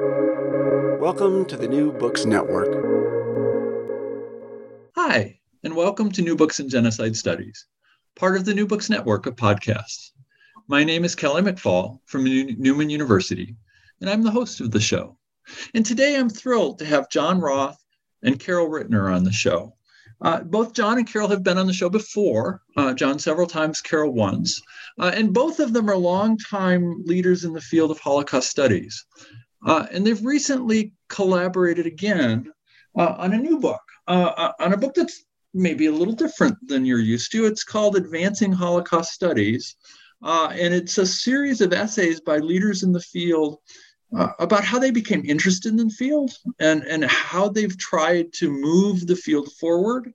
Welcome to the New Books Network. Hi, and welcome to New Books in Genocide Studies, part of the New Books Network of podcasts. My name is Kelly McFall from Newman University, and I'm the host of the show. And today I'm thrilled to have John Roth and Carol Rittner on the show. Uh, both John and Carol have been on the show before, uh, John several times, Carol once, uh, and both of them are longtime leaders in the field of Holocaust studies. Uh, and they've recently collaborated again uh, on a new book, uh, on a book that's maybe a little different than you're used to. It's called Advancing Holocaust Studies, and it's a series of essays by leaders in the field uh, about how they became interested in the field and, and how they've tried to move the field forward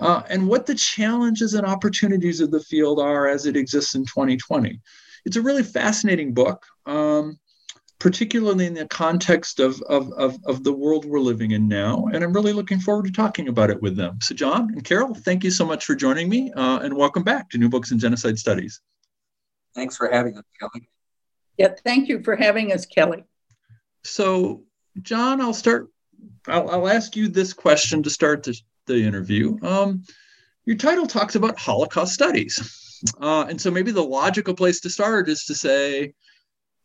uh, and what the challenges and opportunities of the field are as it exists in 2020. It's a really fascinating book, um, particularly in the context of, of, of, of, the world we're living in now. And I'm really looking forward to talking about it with them. So, John and Carol, thank you so much for joining me uh, and welcome back to New Books in Genocide Studies. Thanks for having us, Kelly. Yeah, thank you for having us, Kelly. So, John, I'll start. I'll, I'll ask you this question to start the, the interview. Um, your title talks about Holocaust studies. Uh, and so maybe the logical place to start is to say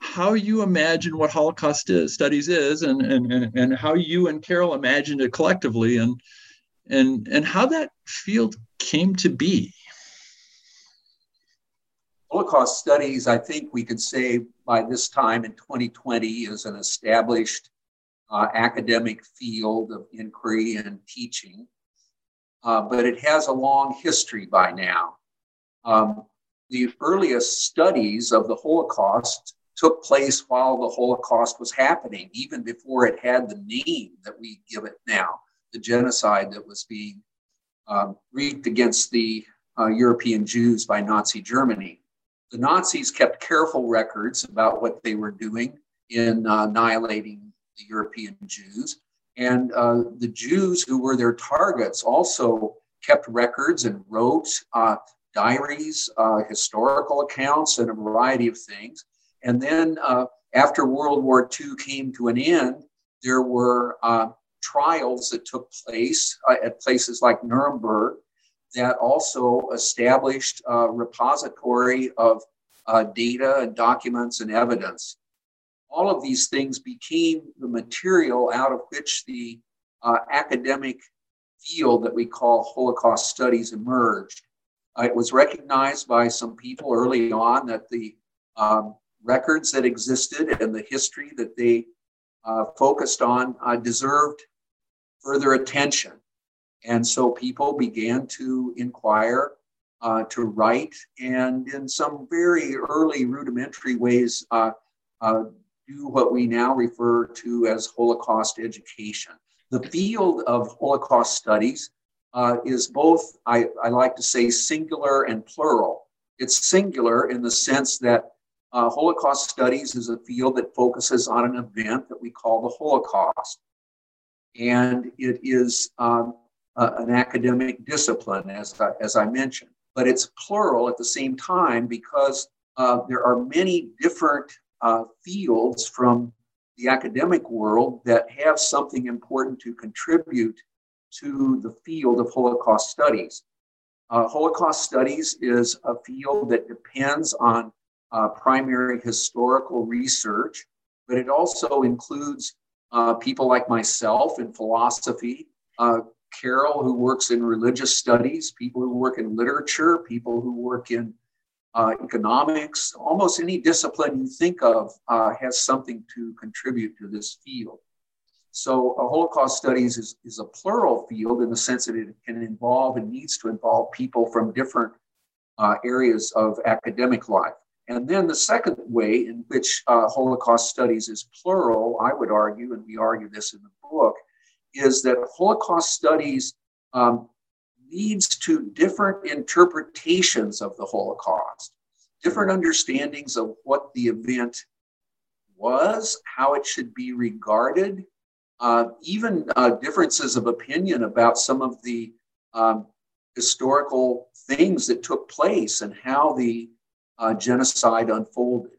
how you imagine what Holocaust is, studies is and, and, and, and how you and Carol imagined it collectively and, and, and how that field came to be. Holocaust studies, I think we could say by this time in 2020, is an established uh, academic field of inquiry and teaching, uh, but it has a long history by now. Um, the earliest studies of the Holocaust took place while the Holocaust was happening, even before it had the name that we give it now, the genocide that was being um, wreaked against the uh, European Jews by Nazi Germany the Nazis kept careful records about what they were doing in uh, annihilating the European Jews. And uh, the Jews who were their targets also kept records and wrote uh, diaries, uh, historical accounts, and a variety of things. And then uh, after World War II came to an end, there were uh, trials that took place at places like Nuremberg that also established a repository of uh, data and documents and evidence. All of these things became the material out of which the uh, academic field that we call Holocaust studies emerged. Uh, it was recognized by some people early on that the um, records that existed and the history that they uh, focused on uh, deserved further attention. And so people began to inquire, uh, to write, and in some very early rudimentary ways, uh, uh, do what we now refer to as Holocaust education. The field of Holocaust studies uh, is both, I, I, like to say, singular and plural. It's singular in the sense that uh, Holocaust studies is a field that focuses on an event that we call the Holocaust. And it is um, uh, an academic discipline, as I, as I mentioned. But it's plural at the same time because uh, there are many different uh, fields from the academic world that have something important to contribute to the field of Holocaust studies. Uh, Holocaust studies is a field that depends on uh, primary historical research, but it also includes uh, people like myself in philosophy, uh, Carol, who works in religious studies, people who work in literature, people who work in uh, economics, almost any discipline you think of uh, has something to contribute to this field. So, uh, Holocaust studies is, is a plural field in the sense that it can involve and needs to involve people from different uh, areas of academic life. And then the second way in which uh, Holocaust studies is plural, I would argue, and we argue this in the book, is that Holocaust studies um, leads to different interpretations of the Holocaust, different understandings of what the event was, how it should be regarded, uh, even uh, differences of opinion about some of the um, historical things that took place and how the uh, genocide unfolded.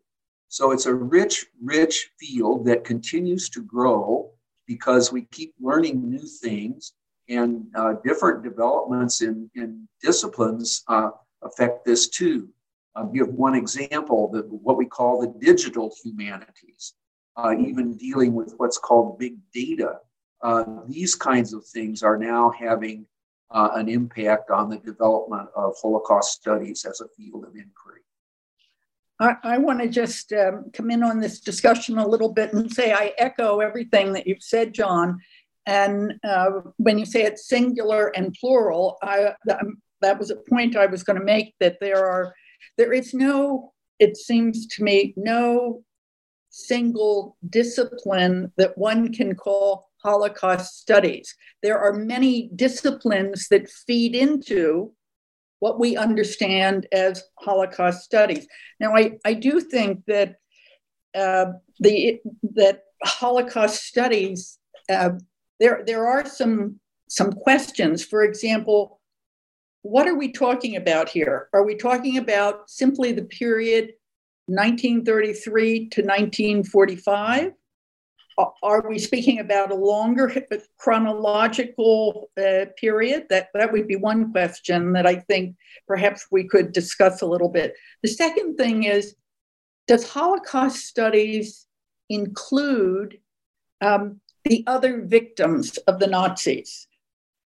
So it's a rich, rich field that continues to grow because we keep learning new things and uh, different developments in, in disciplines uh, affect this too. I'll give one example, the, what we call the digital humanities, uh, even dealing with what's called big data. Uh, these kinds of things are now having uh, an impact on the development of Holocaust studies as a field of inquiry. I, want to just um, come in on this discussion a little bit and say I echo everything that you've said, John. And uh, when you say it's singular and plural, I, that was a point I was going to make that there are, there is no, it seems to me, no single discipline that one can call Holocaust studies. There are many disciplines that feed into what we understand as Holocaust studies. Now, I, I do think that uh, the that Holocaust studies uh, there there are some some questions. For example, what are we talking about here? Are we talking about simply the period 1933 to 1945? Are we speaking about a longer chronological uh, period? That, that would be one question that I think perhaps we could discuss a little bit. The second thing is Does Holocaust studies include um, the other victims of the Nazis?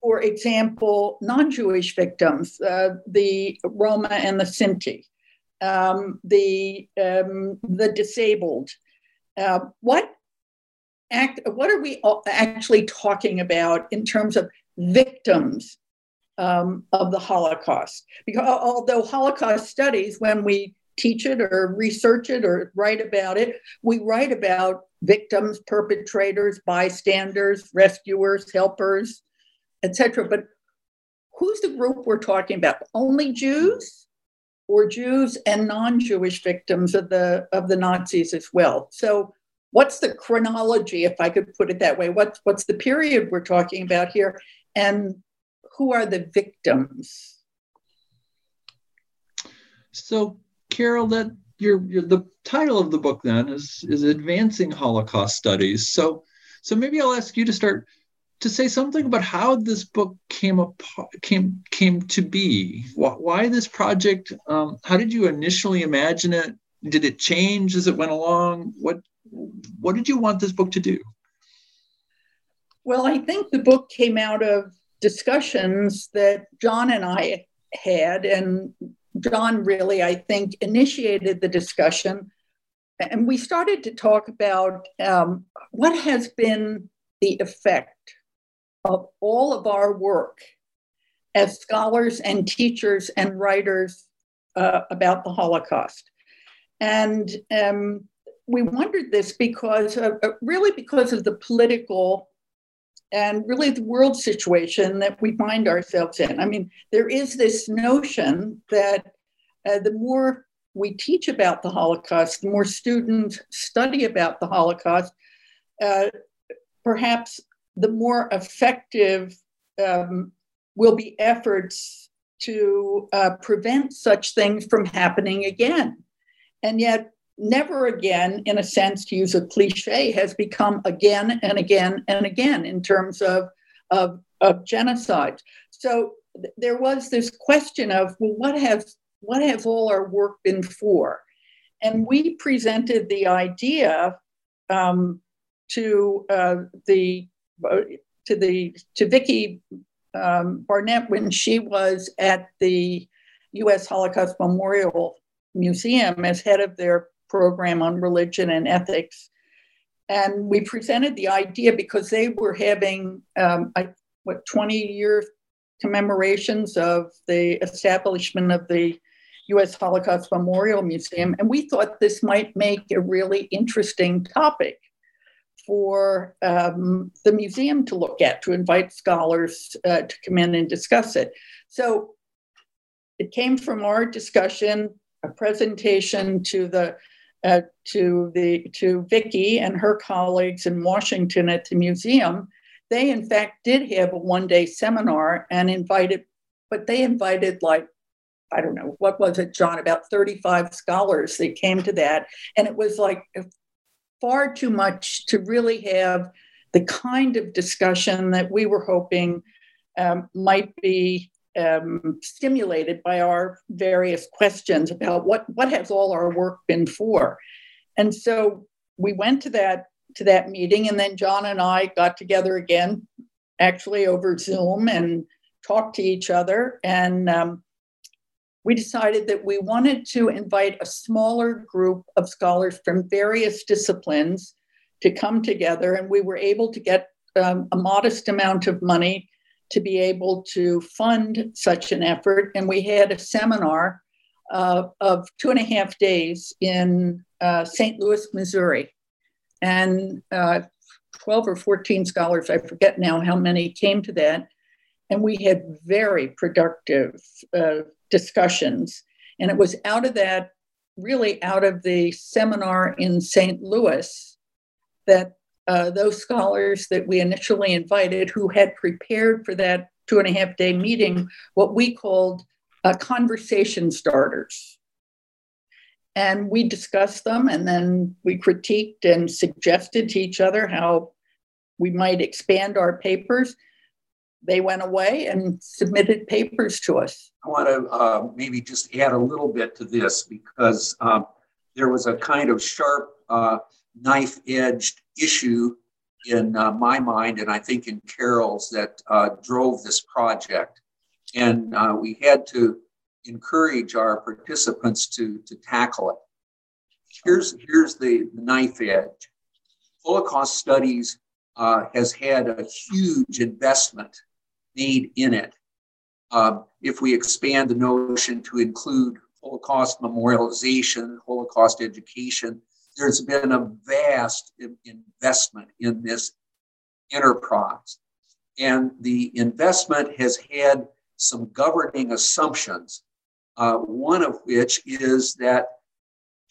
For example, non Jewish victims, uh, the Roma and the Sinti, um, the, um, the disabled. Uh, what act, what are we actually talking about in terms of victims um, of the Holocaust? Because although Holocaust studies, when we teach it or research it or write about it, we write about victims, perpetrators, bystanders, rescuers, helpers, etc. But who's the group we're talking about? Only Jews? Or Jews and non-Jewish victims of the of the Nazis as well. So what's the chronology, if I could put it that way? What's what's the period we're talking about here, and who are the victims? So, Carol, that your, your the title of the book then is is advancing Holocaust studies. So, so maybe I'll ask you to start to say something about how this book came up came came to be. Why, why this project? Um, how did you initially imagine it? Did it change as it went along? What what did you want this book to do? Well, I think the book came out of discussions that John and I had, and John really, I think, initiated the discussion. And we started to talk about um, what has been the effect of all of our work as scholars and teachers and writers uh, about the Holocaust. And um, we wondered this because of, uh, really because of the political and really the world situation that we find ourselves in. I mean, there is this notion that uh, the more we teach about the Holocaust, the more students study about the Holocaust, uh, perhaps the more effective um, will be efforts to uh, prevent such things from happening again. And yet, never again, in a sense, to use a cliche, has become again and again and again in terms of, of, of genocide. So th- there was this question of, well, what has what has all our work been for? And we presented the idea um, to uh, the uh, to the to Vicki um, Barnett when she was at the U.S. Holocaust Memorial Museum as head of their program on religion and ethics. And we presented the idea because they were having, um, I, what, 20 year commemorations of the establishment of the US Holocaust Memorial Museum. And we thought this might make a really interesting topic for um, the museum to look at, to invite scholars uh, to come in and discuss it. So it came from our discussion, a presentation to the uh, to the to Vicki and her colleagues in Washington at the museum. They in fact did have a one day seminar and invited, but they invited like I don't know, what was it, John? About 35 scholars that came to that. And it was like far too much to really have the kind of discussion that we were hoping um, might be um, stimulated by our various questions about what, what has all our work been for. And so we went to that to that meeting, and then John and I got together again, actually over Zoom, and talked to each other. And um, we decided that we wanted to invite a smaller group of scholars from various disciplines to come together, and we were able to get um, a modest amount of money to be able to fund such an effort. And we had a seminar uh, of two and a half days in uh, St. Louis, Missouri. And uh, 12 or 14 scholars, I forget now how many came to that. And we had very productive uh, discussions. And it was out of that, really out of the seminar in St. Louis, that uh, those scholars that we initially invited who had prepared for that two and a half day meeting, what we called uh, conversation starters. And we discussed them and then we critiqued and suggested to each other how we might expand our papers they went away and submitted papers to us. I want to uh, maybe just add a little bit to this because um, there was a kind of sharp uh, knife edged issue in uh, my mind, and I think in Carol's, that uh, drove this project. And uh, we had to encourage our participants to, to tackle it. Here's, here's the, the knife edge Holocaust studies uh, has had a huge investment made in it. Uh, if we expand the notion to include Holocaust memorialization, Holocaust education, there's been a vast investment in this enterprise. And the investment has had some governing assumptions, uh, one of which is that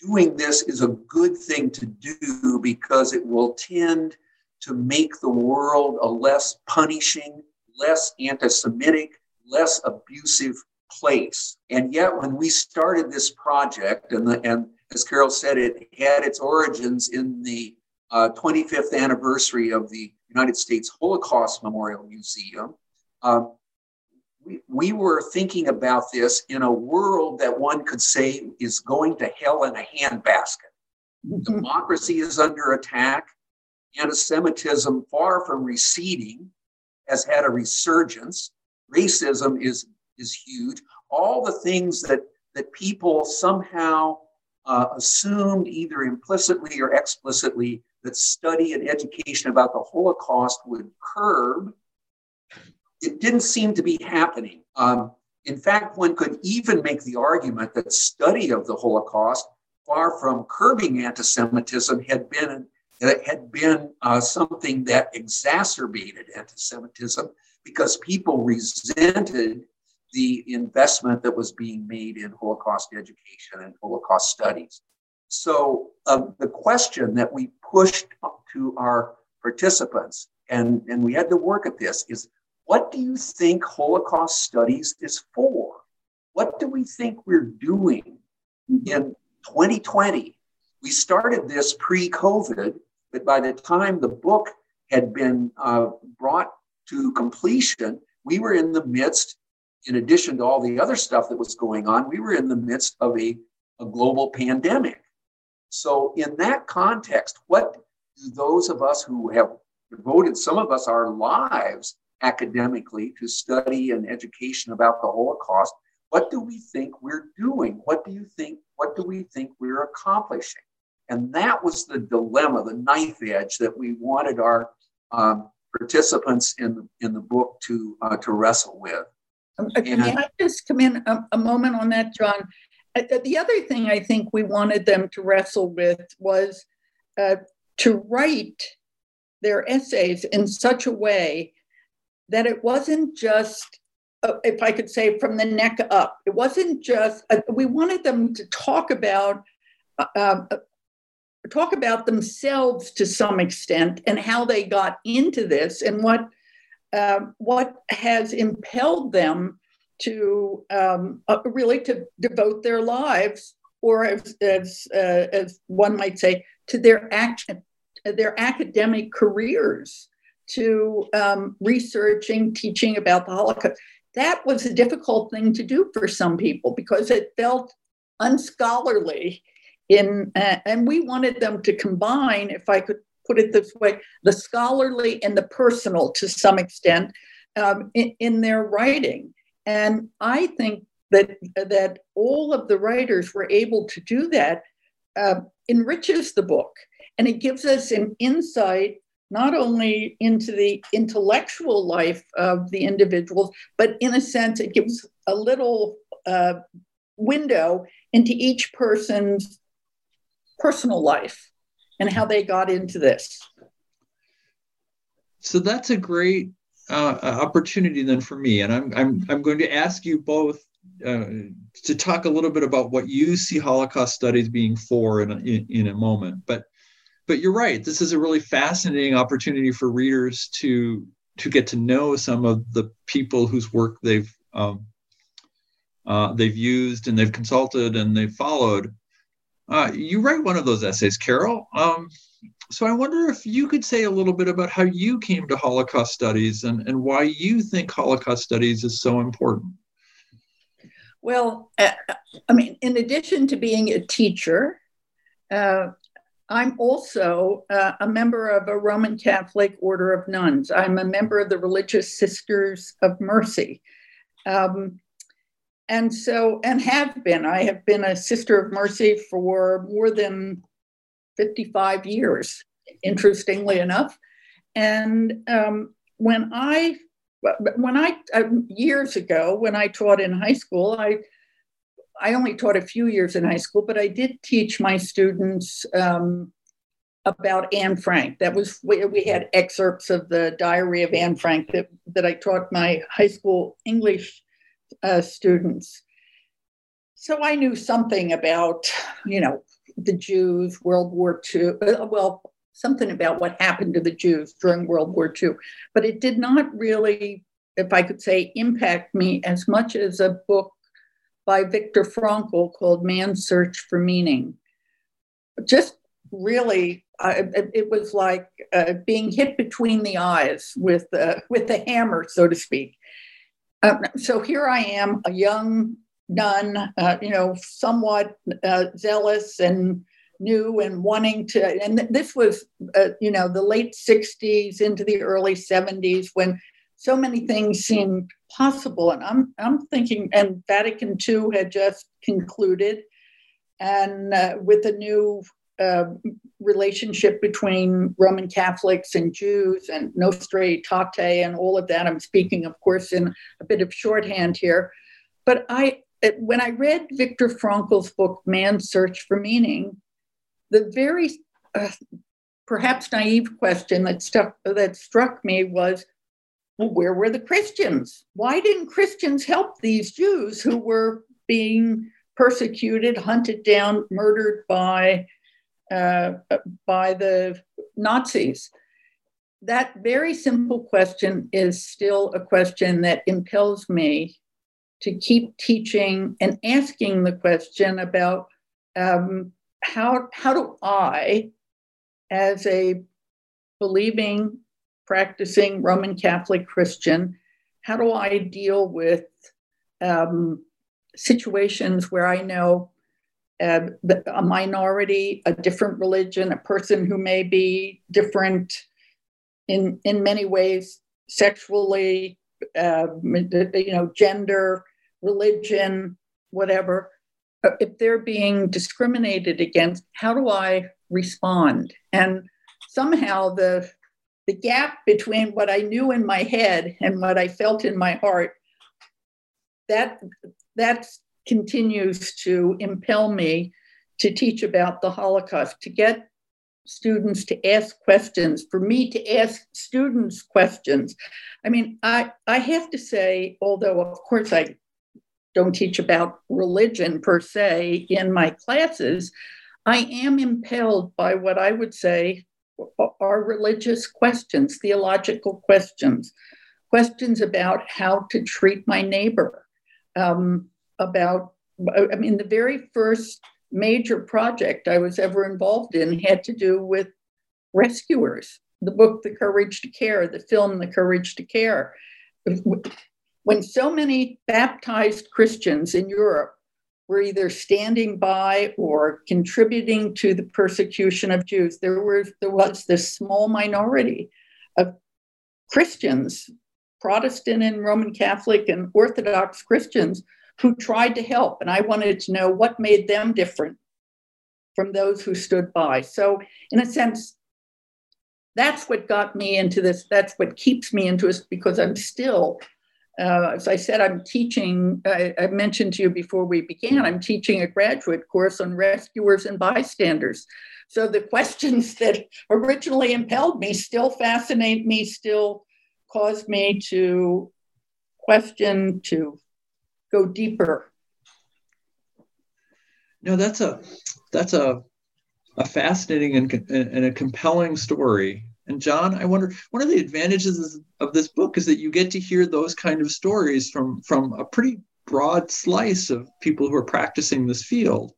doing this is a good thing to do because it will tend to make the world a less punishing less anti Semitic, less abusive place. And yet, when we started this project, and, the, and as Carol said, it had its origins in the uh, 25th anniversary of the United States Holocaust Memorial Museum. Um, we, we were thinking about this in a world that one could say is going to hell in a handbasket. Mm-hmm. Democracy is under attack. Anti Semitism, far from receding, has had a resurgence. Racism is, is huge. All the things that, that people somehow uh, assumed, either implicitly or explicitly, that study and education about the Holocaust would curb, it didn't seem to be happening. Um, in fact, one could even make the argument that study of the Holocaust, far from curbing anti Semitism, had been had been uh, something that exacerbated anti Semitism because people resented the investment that was being made in Holocaust education and Holocaust studies. So, uh, the question that we pushed to our participants, and, and we had to work at this, is what do you think Holocaust studies is for? What do we think we're doing in 2020? We started this pre COVID but by the time the book had been uh, brought to completion, we were in the midst, in addition to all the other stuff that was going on, we were in the midst of a, a global pandemic. So, in that context, what do those of us who have devoted some of us our lives academically to study and education about the Holocaust, what do we think we're doing? What do you think? What do we think we're accomplishing? And that was the dilemma, the knife edge that we wanted our um, participants in the, in the book to, uh, to wrestle with. Um, uh, I just come in a, a moment on that, John? Uh, uh, the other thing I think we wanted them to wrestle with was uh, to write their essays in such a way that it wasn't just uh, if I could say from the neck up. It wasn't just, uh, we wanted them to talk about uh, talk about themselves to some extent and how they got into this and what uh, what has impelled them to um, uh, really to devote their lives, or as as, uh, as one might say, to their action, their academic careers, to um, researching, teaching about the Holocaust. That was a difficult thing to do for some people because it felt unscholarly. In uh, and we wanted them to combine, if I could put it this way, the scholarly and the personal to some extent um, in, in their writing. And I think that that all of the writers were able to do that uh, enriches the book and it gives us an insight not only into the intellectual life of the individuals but in a sense it gives a little uh, window into each person's personal life and how they got into this so that's a great uh, opportunity then for me, and I'm I'm I'm going to ask you both uh, to talk a little bit about what you see Holocaust studies being for in a, in, in a moment. But but you're right. This is a really fascinating opportunity for readers to to get to know some of the people whose work they've um, uh, they've used and they've consulted and they've followed. Uh, you write one of those essays, Carol. Um, so I wonder if you could say a little bit about how you came to Holocaust studies and, and why you think Holocaust studies is so important. Well, uh, I mean, in addition to being a teacher, uh, I'm also uh, a member of a Roman Catholic order of nuns. I'm a member of the Religious Sisters of Mercy. Um, and so, and have been, I have been a Sister of Mercy for more than 55 years, interestingly enough. And um, when I, when I, uh, years ago, when I taught in high school, I, I only taught a few years in high school, but I did teach my students um, about Anne Frank. That was where we had excerpts of the diary of Anne Frank that, that I taught my high school English uh, students. So I knew something about, you know, the Jews, World War II, uh, well, something about what happened to the Jews during World War II. But it did not really, if I could say, impact me as much as a book by Viktor Frankl called Man's Search for Meaning. Just really, uh, it was like uh, being hit between the eyes with, uh, with a hammer, so to speak. Um, so here I am, a young nun, uh, you know, somewhat uh, zealous and new and wanting to. And th- this was, uh, you know, the late 60s into the early 70s when so many things seemed possible. And I'm, I'm thinking, and Vatican II had just concluded, and uh, with a new uh, relationship between Roman Catholics and Jews and Nostra Aetate and all of that. I'm speaking, of course, in a bit of shorthand here. But I, when I read Viktor Frankl's book, Man's Search for Meaning, the very uh, perhaps naive question that stuck that struck me was, well, where were the Christians? Why didn't Christians help these Jews who were being persecuted, hunted down, murdered by uh, by the Nazis? That very simple question is still a question that impels me to keep teaching and asking the question about um, how, how do I, as a believing, practicing Roman Catholic Christian, how do I deal with um, situations where I know uh, a minority, a different religion, a person who may be different in in many ways, sexually, uh, you know, gender, religion, whatever, uh, if they're being discriminated against, how do I respond? And somehow the the gap between what I knew in my head and what I felt in my heart, that that continues to impel me to teach about the Holocaust, to get students to ask questions, for me to ask students questions. I mean, I, I have to say, although of course I don't teach about religion per se in my classes, I am impelled by what I would say are religious questions, theological questions, questions about how to treat my neighbor, um, about, I mean, the very first major project I was ever involved in had to do with rescuers. The book, The Courage to Care, the film, The Courage to Care. When so many baptized Christians in Europe were either standing by or contributing to the persecution of Jews, there, were, there was this small minority of Christians, Protestant and Roman Catholic and Orthodox Christians, who tried to help. And I wanted to know what made them different from those who stood by. So, in a sense, that's what got me into this. That's what keeps me into this because I'm still, uh, as I said, I'm teaching. I, I, mentioned to you before we began, I'm teaching a graduate course on rescuers and bystanders. So the questions that originally impelled me still fascinate me, still cause me to question, to go deeper. No, that's a that's a a fascinating and, and a compelling story. And John, I wonder one of the advantages of this book is that you get to hear those kind of stories from from a pretty broad slice of people who are practicing this field.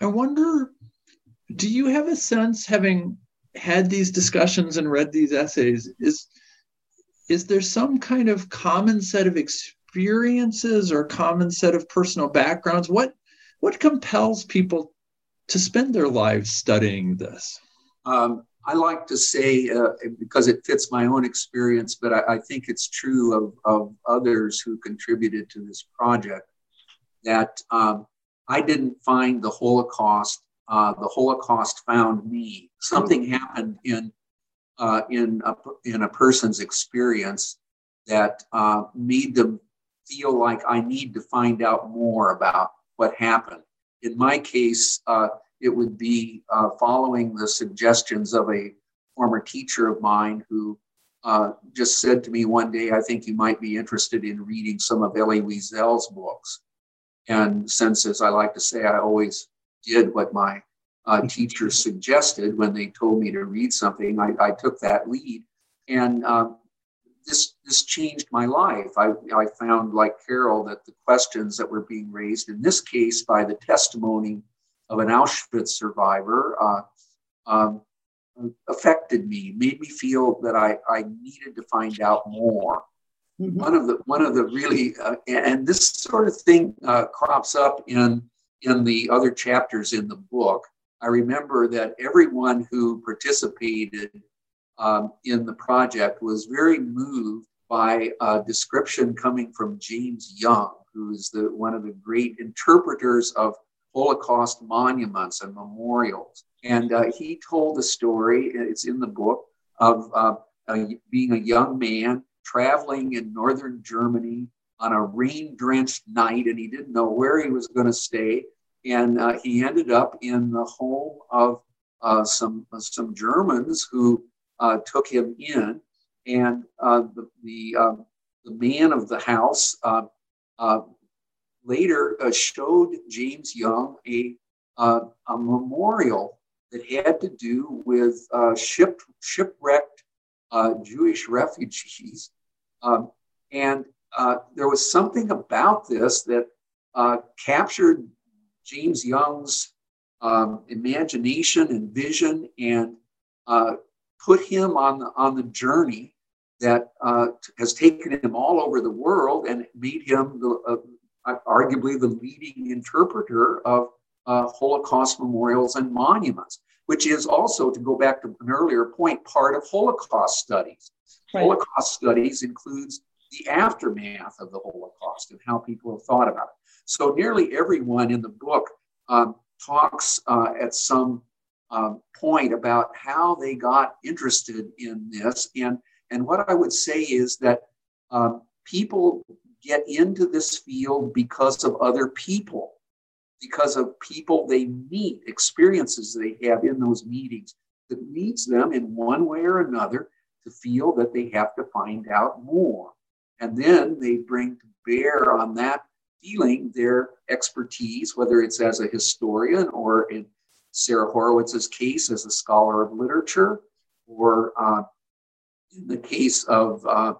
I wonder, do you have a sense, having had these discussions and read these essays, is is there some kind of common set of experiences or common set of personal backgrounds? What what compels people to spend their lives studying this? Um, I like to say, uh, because it fits my own experience, but I, I, think it's true of, of others who contributed to this project, that um, I didn't find the Holocaust. Uh, the Holocaust found me. Something happened in uh, in a, in a person's experience that uh, made them feel like I need to find out more about what happened. In my case, uh, it would be uh, following the suggestions of a former teacher of mine who uh, just said to me one day, I think you might be interested in reading some of Elie Wiesel's books. And since, as I like to say, I always did what my uh, teachers suggested when they told me to read something, I, I took that lead. And um, this this changed my life. I, I found, like Carol, that the questions that were being raised, in this case by the testimony of an Auschwitz survivor, uh, um, affected me, made me feel that I, I needed to find out more. Mm-hmm. One of the one of the really uh, and this sort of thing uh, crops up in in the other chapters in the book. I remember that everyone who participated um, in the project was very moved by a description coming from James Young, who is the, one of the great interpreters of Holocaust monuments and memorials. And uh, he told a story, it's in the book, of uh, being a young man traveling in northern Germany on a rain drenched night, and he didn't know where he was going to stay. And uh, he ended up in the home of uh, some, some Germans who uh, took him in, and uh, the the, um, the, man of the house uh, uh, later showed James Young a a memorial that had to do with ship, shipwrecked Jewish refugees, um, and there was something about this that captured James Young's um, imagination and vision and uh, put him on the, on the journey that uh, has taken him all over the world and made him the, uh, arguably the leading interpreter of uh, Holocaust memorials and monuments, which is also, to go back to an earlier point, part of Holocaust studies. Right. Holocaust studies includes the aftermath of the Holocaust and how people have thought about it. So nearly everyone in the book um, talks uh, at some um, point about how they got interested in this. And, and what I would say is that um, people get into this field because of other people, because of people they meet, experiences they have in those meetings that leads them in one way or another to feel that they have to find out more. And then they bring to bear on that feeling their expertise, whether it's as a historian or in Sara Horowitz's case as a scholar of literature, or uh, in the case of uh,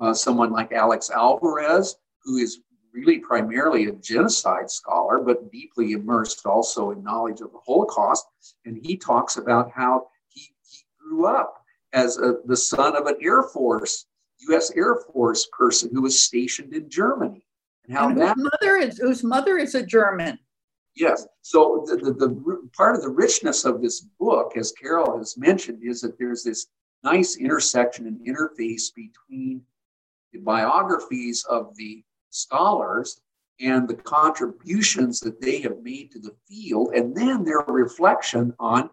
uh, someone like Alex Alvarez, who is really primarily a genocide scholar, but deeply immersed also in knowledge of the Holocaust. And he talks about how he, he grew up as a, the son of an Air Force, U.S. Air Force person who was stationed in Germany. And how and that mother is whose mother is a German. Yes. So the, the, the part of the richness of this book, as Carol has mentioned, is that there's this nice intersection and interface between the biographies of the scholars and the contributions that they have made to the field, and then their reflection on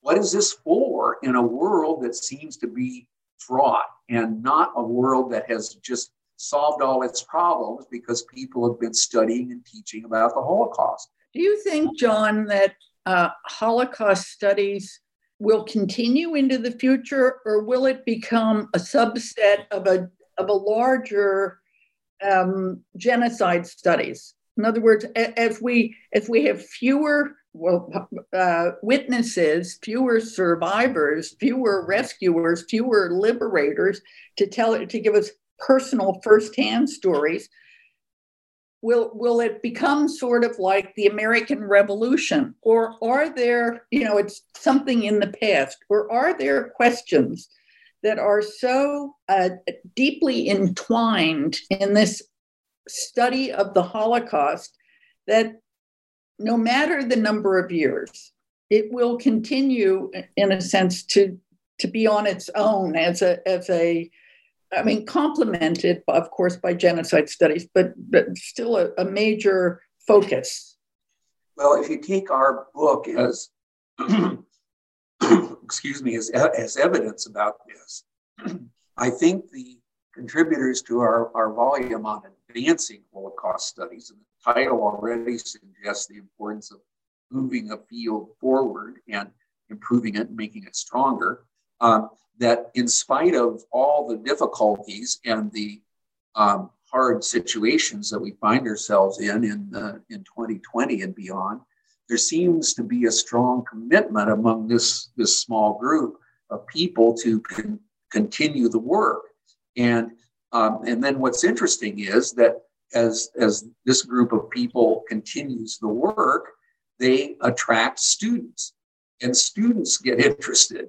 what is this for in a world that seems to be fraught and not a world that has just solved all its problems because people have been studying and teaching about the Holocaust. Do you think, John, that uh, Holocaust studies will continue into the future, or will it become a subset of a of a larger um, genocide studies? In other words, as we as we have fewer well, uh, witnesses, fewer survivors, fewer rescuers, fewer liberators to tell to give us personal firsthand stories will will it become sort of like the american revolution? Or are there you know it's something in the past? Or are there questions that are so uh, deeply entwined in this study of the holocaust that no matter the number of years it will continue in a sense to to be on its own as a as a I mean, complemented, of course, by genocide studies, but, but still a, a major focus. Well, if you take our book as, excuse me, as, as evidence about this, I think the contributors to our, our volume on advancing Holocaust studies, and the title already suggests the importance of moving a field forward and improving it and making it stronger. Um, that in spite of all the difficulties and the um, hard situations that we find ourselves in in, in 2020 and beyond, there seems to be a strong commitment among this, this small group of people to con- continue the work. And, um, and then what's interesting is that as, as this group of people continues the work, they attract students, and students get interested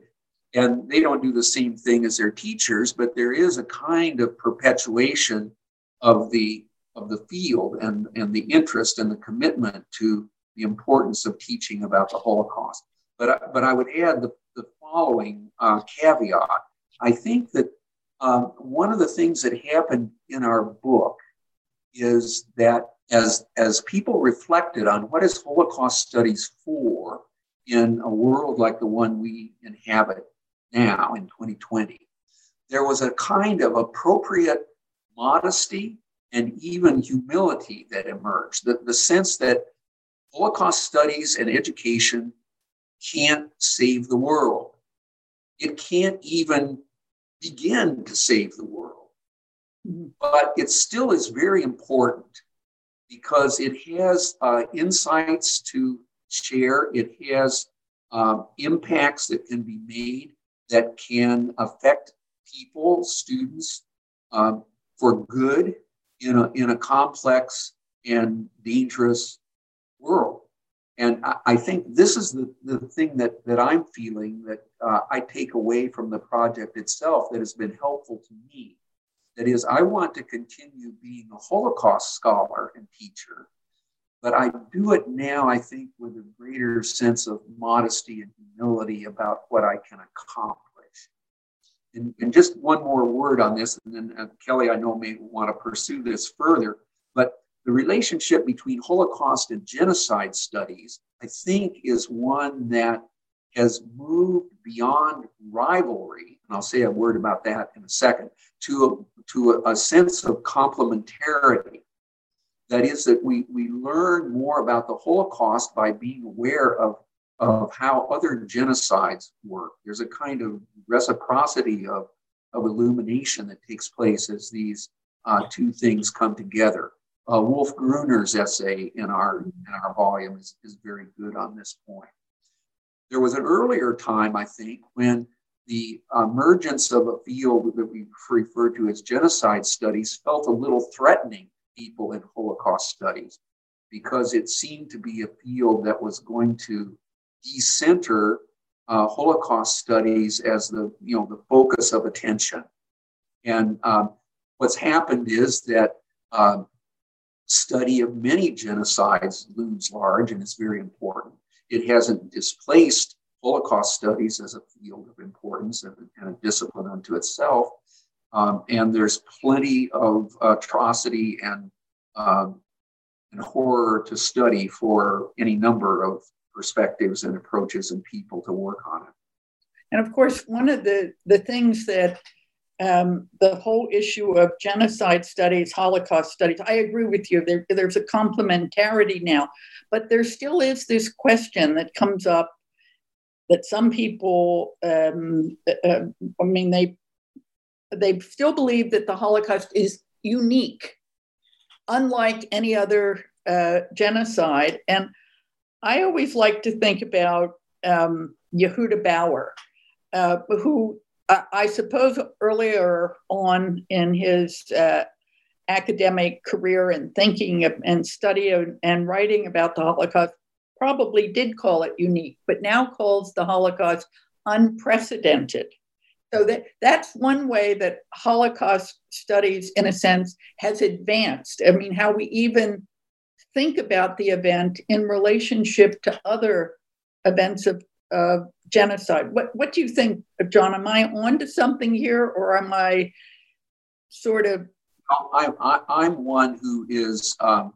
and they don't do the same thing as their teachers but there is a kind of perpetuation of the of the field and and the interest and the commitment to the importance of teaching about the holocaust. But but i would add the, the following uh, caveat. I think that um, one of the things that happened in our book is that as as people reflected on what is holocaust studies for in a world like the one we inhabit now in 2020, there was a kind of appropriate modesty and even humility that emerged. The, the sense that Holocaust studies and education can't save the world. It can't even begin to save the world. But it still is very important because it has uh, insights to share, it has um, impacts that can be made that can affect people, students, um, for good in a, in a complex and dangerous world. And I, I think this is the, the thing that, that I'm feeling that uh, I take away from the project itself that has been helpful to me. That is, I want to continue being a Holocaust scholar and teacher, but I do it now, I think, with a greater sense of modesty and humility about what I can accomplish. And, and just one more word on this, and then uh, Kelly, I know, may want to pursue this further, but the relationship between Holocaust and genocide studies, I think, is one that has moved beyond rivalry, and I'll say a word about that in a second, to a, to a, a sense of complementarity. That is, that we, we learn more about the Holocaust by being aware of, of how other genocides work. There's a kind of reciprocity of, of illumination that takes place as these uh, two things come together. Uh, Wolf Gruner's essay in our, in our volume is, is very good on this point. There was an earlier time, I think, when the emergence of a field that we refer to as genocide studies felt a little threatening people in Holocaust studies because it seemed to be a field that was going to decenter uh, Holocaust studies as the you know the focus of attention. And um, what's happened is that um, study of many genocides looms large and is very important. It hasn't displaced Holocaust studies as a field of importance and, and a discipline unto itself. Um, and there's plenty of atrocity and um, and horror to study for any number of perspectives and approaches and people to work on it. And of course, one of the, the things that um, the whole issue of genocide studies, Holocaust studies, I agree with you. There, there's a complementarity now, but there still is this question that comes up that some people, um, uh, I mean, they they still believe that the Holocaust is unique, unlike any other uh, genocide. And I always like to think about um, Yehuda Bauer, uh, who I, I, suppose earlier on in his uh, academic career and thinking and study and writing about the Holocaust probably did call it unique, but now calls the Holocaust unprecedented. So that, that's one way that Holocaust studies, in a sense, has advanced. I mean, how we even think about the event in relationship to other events of uh, genocide. What, what do you think, John? Am I onto something here, or am I sort of? I'm, I'm one who is um,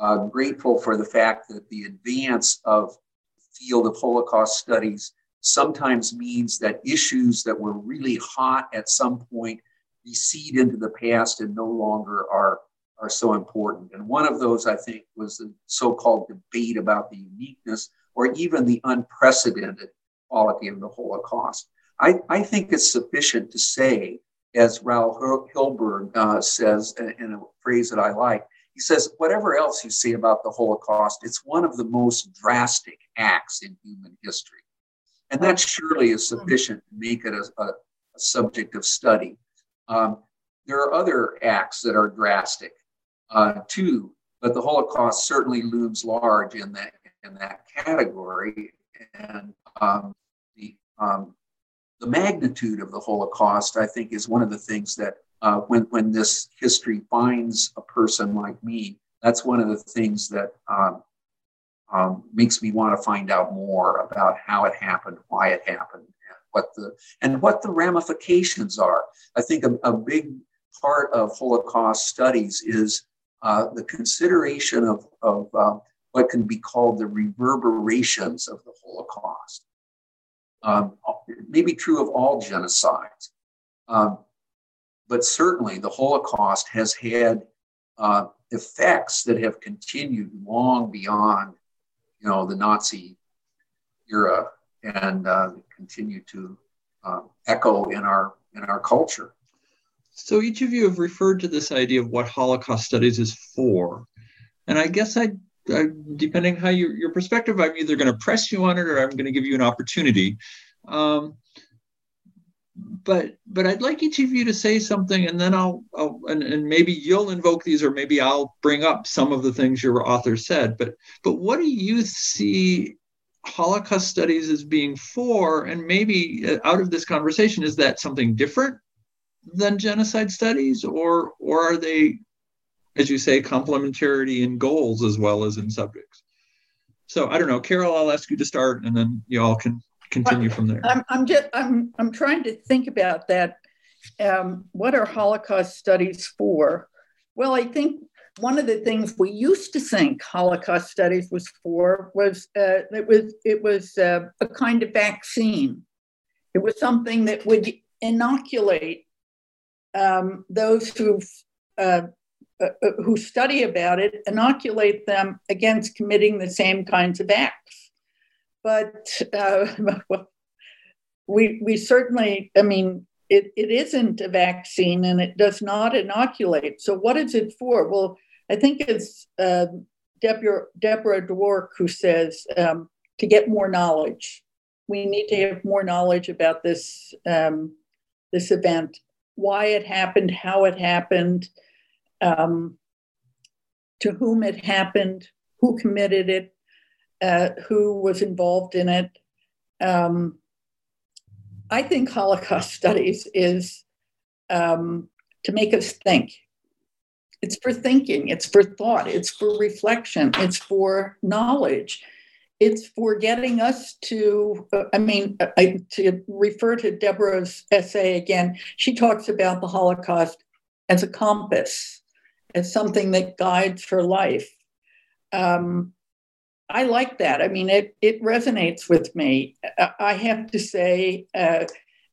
uh, grateful for the fact that the advance of field of Holocaust studies sometimes means that issues that were really hot at some point recede into the past and no longer are are so important. And one of those, I think, was the so called debate about the uniqueness or even the unprecedented quality of the Holocaust. I, I think it's sufficient to say, as Raoul Hilberg uh, says in a phrase that I like, he says, whatever else you say about the Holocaust, it's one of the most drastic acts in human history. And that surely is sufficient to make it a, a, a subject of study. Um, there are other acts that are drastic uh, too, but the Holocaust certainly looms large in that in that category, and um, the um, the magnitude of the Holocaust, I think, is one of the things that uh, when when this history finds a person like me, that's one of the things that um, um, makes me want to find out more about how it happened, why it happened, and what the and what the ramifications are. I think a, a big part of Holocaust studies is uh, the consideration of, of uh, what can be called the reverberations of the Holocaust. Um, may be true of all genocides, um, but certainly the Holocaust has had uh, effects that have continued long beyond, you know, the Nazi era and uh, continue to uh, echo in our in our culture. So each of you have referred to this idea of what Holocaust studies is for. And I guess I, I depending how you, your perspective, I'm either going to press you on it or I'm going to give you an opportunity. Um, but but I'd like each of you to say something, and then I'll, I'll and, and maybe you'll invoke these, or maybe I'll bring up some of the things your author said. But but what do you see Holocaust studies as being for? And maybe uh, out of this conversation, is that something different than genocide studies, or or are they, as you say, complementarity in goals as well as in subjects? So I don't know, Carol. I'll ask you to start, and then you all can continue from there. I'm, I'm just I'm I'm trying to think about that. Um, what are Holocaust studies for? Well, I think one of the things we used to think Holocaust studies was for was uh, it was it was uh, a kind of vaccine. It was something that would inoculate um, those who uh, uh, who study about it inoculate them against committing the same kinds of acts. But uh, we we certainly, I mean, it, it isn't a vaccine and it does not inoculate. So what is it for? Well, I think it's uh, Deborah, Deborah Dwork who says um, to get more knowledge. We need to have more knowledge about this um, this event why it happened, how it happened, um, to whom it happened, who committed it, uh, who was involved in it. Um, I think Holocaust studies is um, to make us think. It's for thinking, it's for thought, it's for reflection, it's for knowledge. It's for getting us to, uh, I mean, I, to refer to Deborah's essay again, she talks about the Holocaust as a compass, as something that guides her life. Um, I like that. I mean, it it resonates with me. I have to say, uh,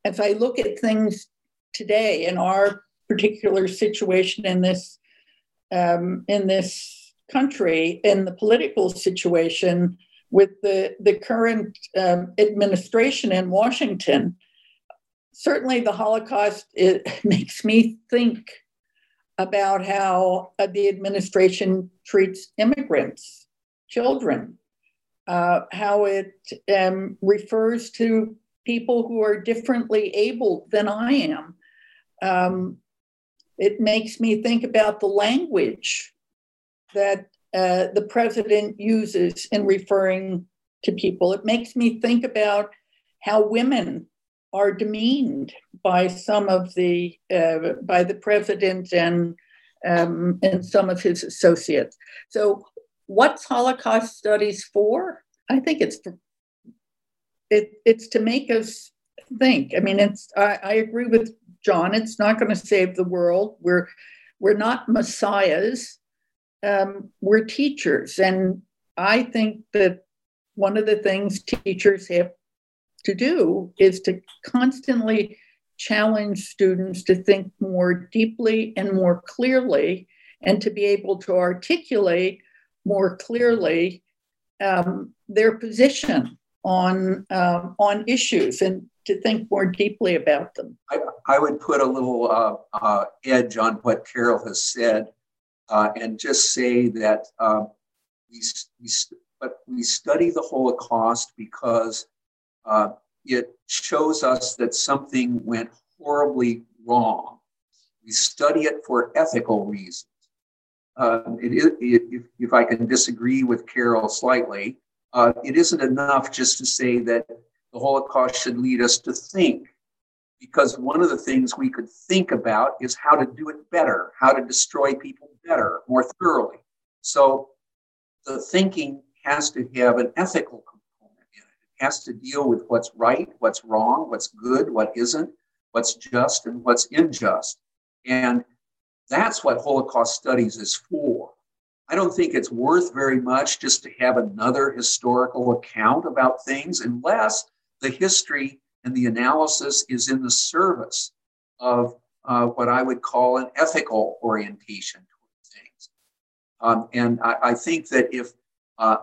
as I look at things today in our particular situation in this um, in this country, in the political situation with the the current um, administration in Washington, certainly the Holocaust it makes me think about how uh, the administration treats immigrants children, uh, how it um, refers to people who are differently able than I am. Um, it makes me think about the language that uh, the president uses in referring to people. It makes me think about how women are demeaned by some of the uh, by the president and um, and some of his associates. So what's Holocaust studies for? I think it's for, it, it's to make us think. I mean, it's I, I agree with John. It's not going to save the world. We're we're not messiahs. Um, we're teachers, and I think that one of the things teachers have to do is to constantly challenge students to think more deeply and more clearly, and to be able to articulate more clearly um, their position on uh, on issues and to think more deeply about them. I, I would put a little uh, uh, edge on what Carol has said, uh, and just say that um, we we, but we study the Holocaust because uh, it shows us that something went horribly wrong. We study it for ethical reasons. Um, if, if I can disagree with Carol slightly, uh, it isn't enough just to say that the Holocaust should lead us to think, because one of the things we could think about is how to do it better, how to destroy people better, more thoroughly. So the thinking has to have an ethical component in it. It has to deal with what's right, what's wrong, what's good, what isn't, what's just, and what's unjust. And that's what Holocaust studies is for. I don't think it's worth very much just to have another historical account about things unless the history and the analysis is in the service of uh, what I would call an ethical orientation toward things. Um, and I, I, think that if uh,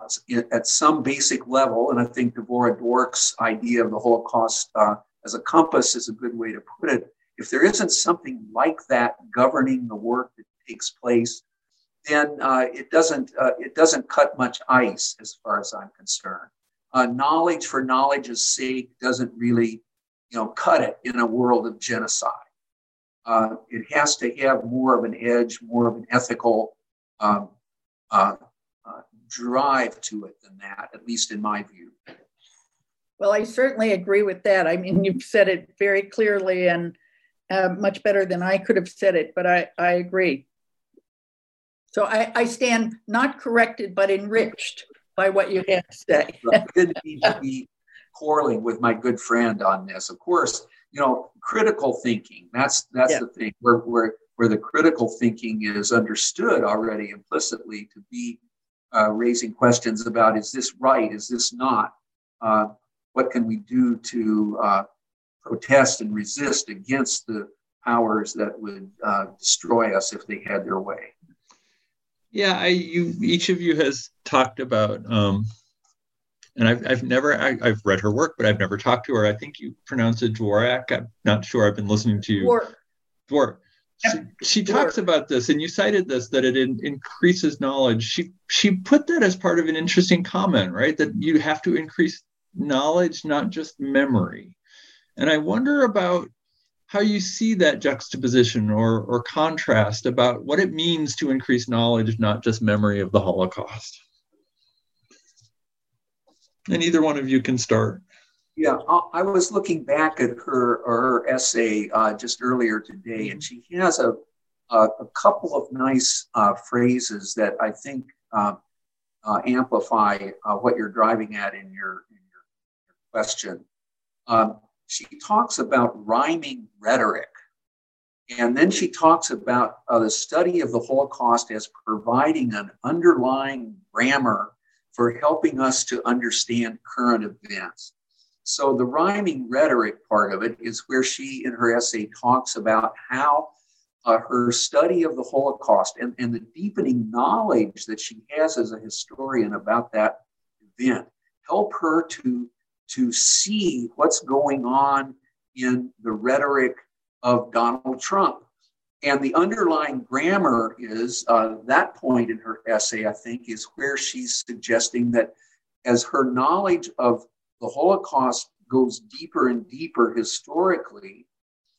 at some basic level, and I think Devorah Dwork's idea of the Holocaust uh, as a compass is a good way to put it, if there isn't something like that governing the work that takes place, then uh, it doesn't uh, it doesn't cut much ice as far as I'm concerned. Uh, knowledge for knowledge's sake doesn't really, you know, cut it in a world of genocide. Uh, it has to have more of an edge, more of an ethical um, uh, uh, drive to it than that, at least in my view. Well, I certainly agree with that. I mean, you've said it very clearly, and uh, much better than I could have said it, but I, I agree. So I, I stand not corrected, but enriched by what you have to say. I didn't need to be quarreling with my good friend on this. Of course, you know, critical thinking, that's that's yeah. the thing where, where, where the critical thinking is understood already implicitly to be uh, raising questions about is this right, is this not? Uh, what can we do to uh, protest and resist against the powers that would uh, destroy us if they had their way. Yeah, I you each of you has talked about, um, and I've I've never I, have read her work, but I've never talked to her. I think you pronounce it Dvorak. I'm not sure. I've been listening to you. Dvorak. Dvorak. She, she talks about this, and you cited this that it in, increases knowledge. She she put that as part of an interesting comment, right? That you have to increase knowledge, not just memory. And I wonder about how you see that juxtaposition or, or contrast about what it means to increase knowledge, not just memory of the Holocaust. And either one of you can start. Yeah, I was looking back at her her essay uh, just earlier today, and she has a a, a couple of nice uh, phrases that I think uh, uh amplify uh, what you're driving at in your, in your question. Um, she talks about rhyming rhetoric. And then she talks about uh, the study of the Holocaust as providing an underlying grammar for helping us to understand current events. So, the rhyming rhetoric part of it is where she, in her essay, talks about how uh, her study of the Holocaust and, and the deepening knowledge that she has as a historian about that event help her to to see what's going on in the rhetoric of Donald Trump. And the underlying grammar is uh, that point in her essay, I think, is where she's suggesting that as her knowledge of the Holocaust goes deeper and deeper historically,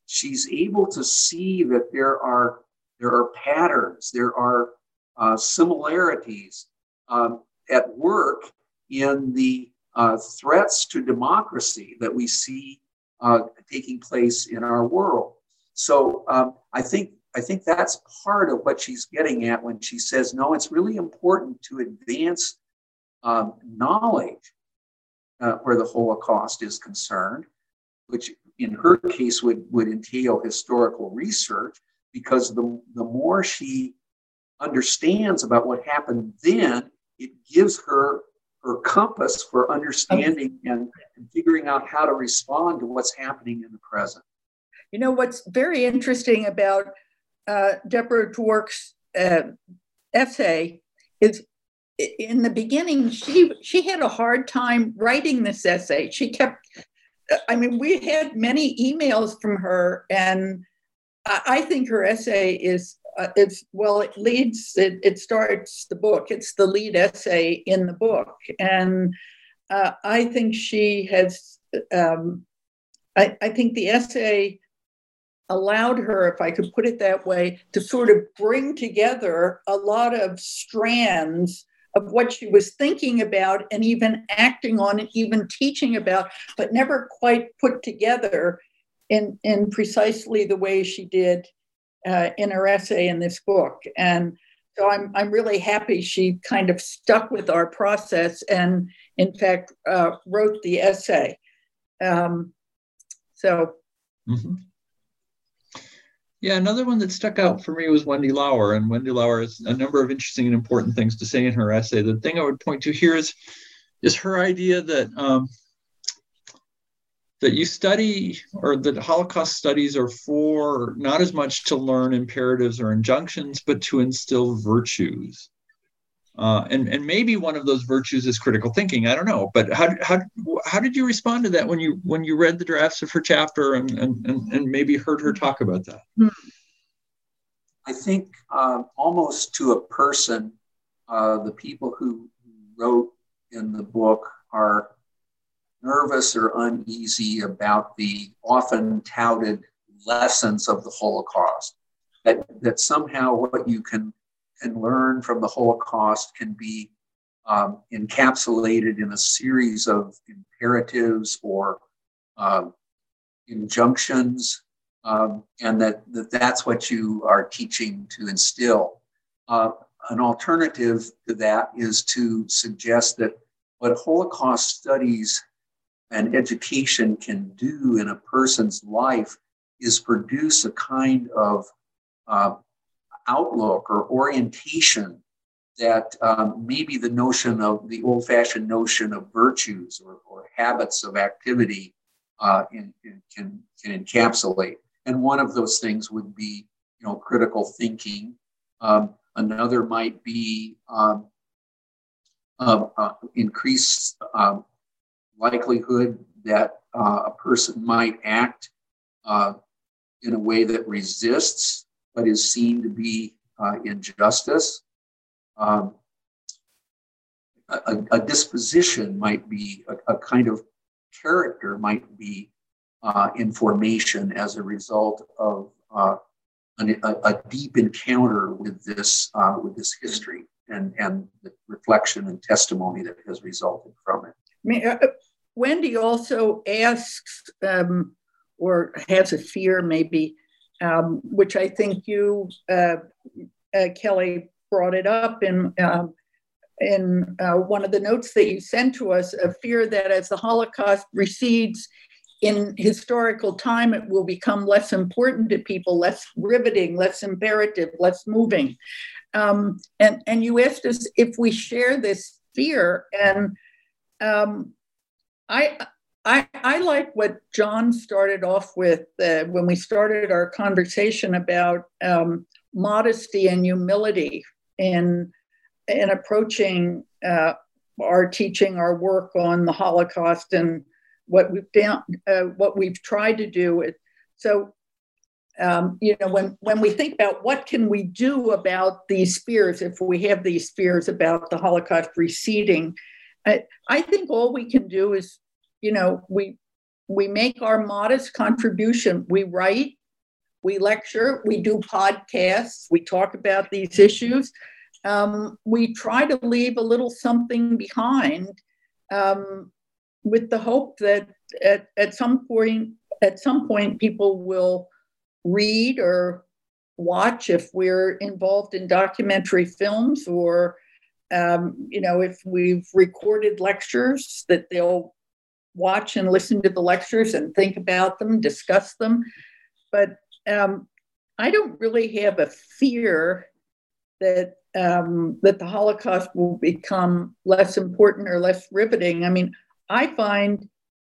she's able to see that there are there are patterns, there are uh, similarities um, at work in the uh, threats to democracy that we see uh, taking place in our world. So um, I think I think that's part of what she's getting at when she says, no, it's really important to advance um, knowledge uh, where the Holocaust is concerned, which in her case would, would entail historical research, because the, the more she understands about what happened then, it gives her her compass for understanding and, and figuring out how to respond to what's happening in the present. You know, what's very interesting about uh, Deborah Dwork's uh, essay is in the beginning, she, she had a hard time writing this essay. She kept, I mean, we had many emails from her, and I, I think her essay is uh, it's well it leads it, it starts the book it's the lead essay in the book. And uh, i think she has um, I, I think the essay allowed her if i could put it that way to sort of bring together a lot of strands of what she was thinking about and even acting on and even teaching about but never quite put together in in precisely the way she did uh, in her essay in this book. And so I'm, I'm really happy she kind of stuck with our process and, in fact, uh, wrote the essay. Um, so. Mm-hmm. Yeah, another one that stuck out for me was Wendy Lower, and Wendy Lower has a number of interesting and important things to say in her essay. The thing I would point to here is is her idea that um, that you study or that Holocaust studies are for not as much to learn imperatives or injunctions, but to instill virtues. Uh, and, and maybe one of those virtues is critical thinking. I don't know, but how, how, how did you respond to that when you when you read the drafts of her chapter and, and, and, and maybe heard her talk about that? I think uh, almost to a person, uh, the people who wrote in the book are nervous or uneasy about the often touted lessons of the Holocaust. That, that somehow what you can, can learn from the Holocaust can be um, encapsulated in a series of imperatives or um, injunctions, um, and that, that that's what you are teaching to instill. Uh, an alternative to that is to suggest that what Holocaust studies and education can do in a person's life is produce a kind of uh, outlook or orientation that um, maybe the notion of the old fashioned notion of virtues or, or habits of activity uh, in, in, can, can encapsulate. And one of those things would be, you know, critical thinking. Um, another might be um, uh, uh, increased um, likelihood that uh, a person might act uh, in a way that resists what is seen to be uh, injustice. Um, a, a, disposition might be a, a, kind of character might be uh, information as a result of uh, an, a, a, deep encounter with this with this history and and the reflection and testimony that has resulted from it. Mean, uh, Wendy also asks um, or has a fear, maybe, um, which I think you, uh, uh, Kelly, brought it up in um, in uh, one of the notes that you sent to us. A fear that as the Holocaust recedes in historical time, it will become less important to people, less riveting, less imperative, less moving. Um, and and you asked us if we share this fear, and um, I I, I like what John started off with uh, when we started our conversation about um, modesty and humility in, in approaching uh, our teaching, our work on the Holocaust, and what we've done, uh, what we've tried to do. It, so, um, you know, when when we think about what can we do about these fears, if we have these fears about the Holocaust receding, I, I think all we can do is you know, we we make our modest contribution. We write, we lecture, we do podcasts, we talk about these issues. Um, we try to leave a little something behind um, with the hope that at, at some point at some point people will read or watch if we're involved in documentary films or um, you know if we've recorded lectures that they'll watch and listen to the lectures and think about them, discuss them. But um, I don't really have a fear that um, that the Holocaust will become less important or less riveting. I mean, I find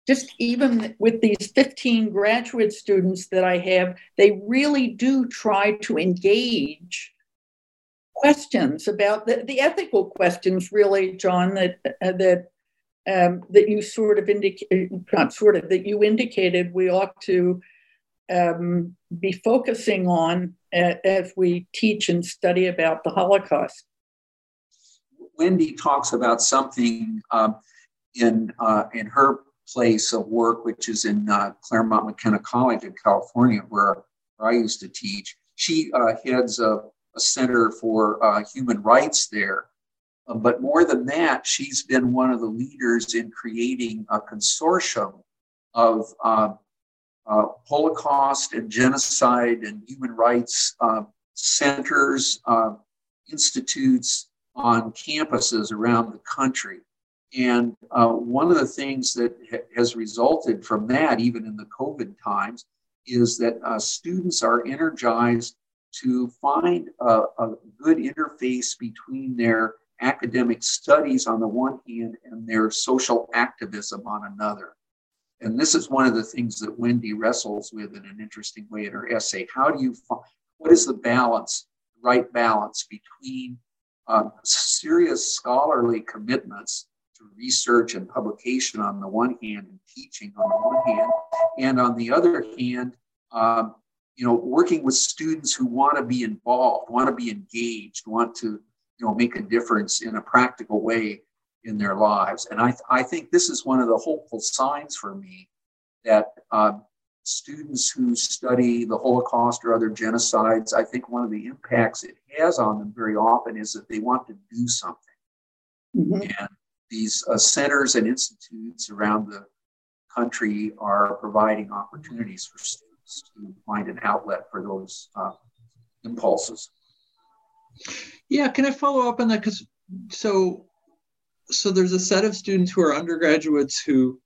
just even with these 15 graduate students that I have, they really do try to engage questions about the, the ethical questions, really, John, that uh, that um, that you sort of indicate, not sort of, that you indicated we ought to um, be focusing on as we teach and study about the Holocaust. Wendy talks about something um, in uh, in her place of work, which is in uh, Claremont McKenna College in California, where, where I used to teach. She uh, heads a, a, center for uh, human rights there, uh, but more than that, she's been one of the leaders in creating a consortium of uh, uh, Holocaust and genocide and human rights uh, centers, uh, institutes on campuses around the country. And uh, one of the things that ha- has resulted from that, even in the COVID times, is that students are energized to find a, a good interface between their academic studies on the one hand and their social activism on another. And this is one of the things that Wendy wrestles with in an interesting way in her essay. How do you find, what is the balance, right balance between um, serious scholarly commitments to research and publication on the one hand and teaching on the one hand, and on the other hand, um, you know, working with students who want to be involved, want to be engaged, want to you know make a difference in a practical way in their lives. And I, th- I think this is one of the hopeful signs for me that uh, students who study the Holocaust or other genocides, I think one of the impacts it has on them very often is that they want to do something. Mm-hmm. And these uh, centers and institutes around the country are providing opportunities for students to find an outlet for those uh, impulses. Yeah, can I follow up on that? Because so so there's a set of students who are undergraduates who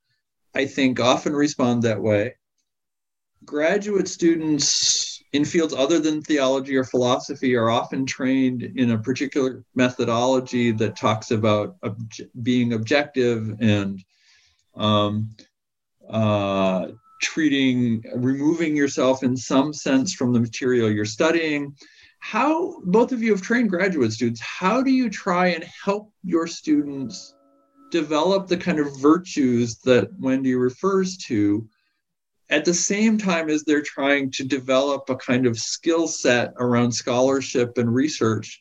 I think often respond that way. Graduate students in fields other than theology or philosophy are often trained in a particular methodology that talks about being objective and um, uh, treating, removing yourself in some sense from the material you're studying. How both of you have trained graduate students how do you try and help your students develop the kind of virtues that wendy refers to at the same time as they're trying to develop a kind of skill set around scholarship and research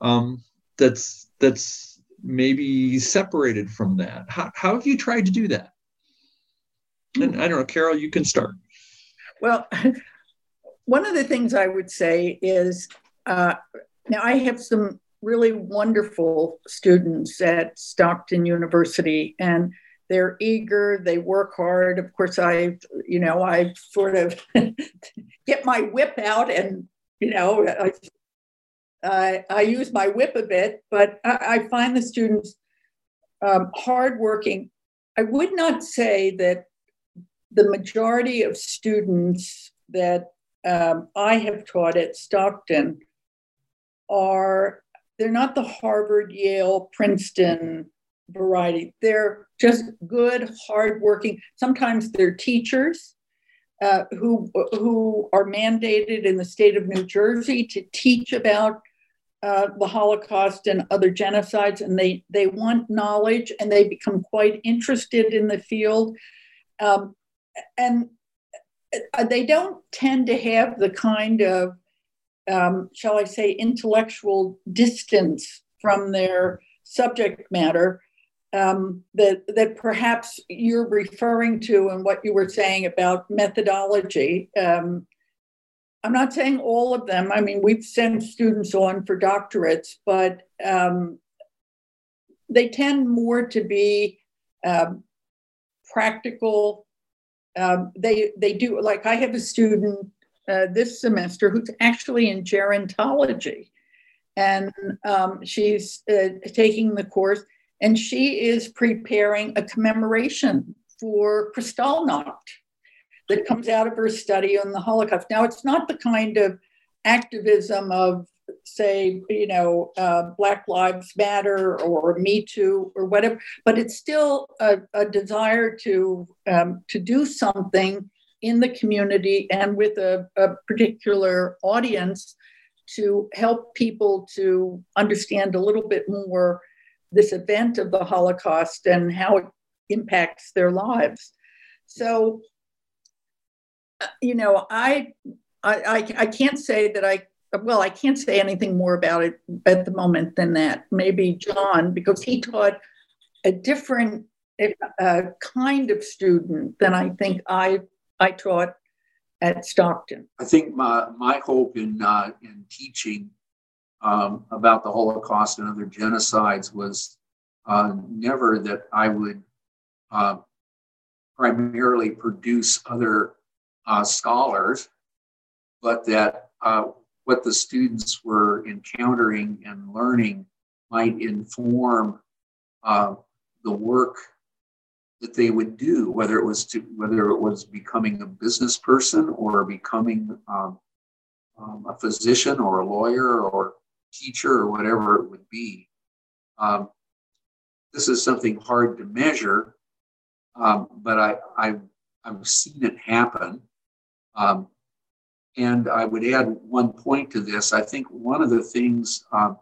um, that's that's maybe separated from that? How, how have you tried to do that And I don't know, Carol, you can start. Well, one of the things I would say is uh, now I have some really wonderful students at Stockton University, and they're eager, they work hard. Of course, I, you know, I sort of get my whip out and, you know, I, I, I use my whip a bit, but I, I find the students um, hardworking. I would not say that the majority of students that um, I have taught at Stockton are they're not the Harvard, Yale, Princeton variety. They're just good, hardworking. Sometimes they're teachers uh, who who are mandated in the state of New Jersey to teach about uh, the Holocaust and other genocides, and they they want knowledge and they become quite interested in the field, um, and uh, they don't tend to have the kind of um, shall I say, intellectual distance from their subject matter um, that that perhaps you're referring to and what you were saying about methodology. Um, I'm not saying all of them. I mean, we've sent students on for doctorates, but um, they tend more to be um, practical. Um, they they do like I have a student uh, this semester who's actually in gerontology, and um, she's uh, taking the course and she is preparing a commemoration for Kristallnacht that comes out of her study on the Holocaust. Now, it's not the kind of activism of, say, you know, uh, Black Lives Matter or Me Too or whatever, but it's still a, a desire to um, to do something in the community and with a, a particular audience to help people to understand a little bit more this event of the Holocaust and how it impacts their lives. So, you know, I, I, I can't say that I, well, I can't say anything more about it at the moment than that. Maybe John, because he taught a different uh, kind of student than I think I, I taught at Stockton. I think my, my hope in, uh, in teaching um, about the Holocaust and other genocides was uh, never that I would uh, primarily produce other uh, scholars, but that uh, what the students were encountering and learning might inform uh, the work that they would do, whether it was to whether it was becoming a business person or becoming um, um, a physician or a lawyer or teacher or whatever it would be. Um, this is something hard to measure, um, but I, I, I've seen it happen. Um, and I would add one point to this. I think one of the things um,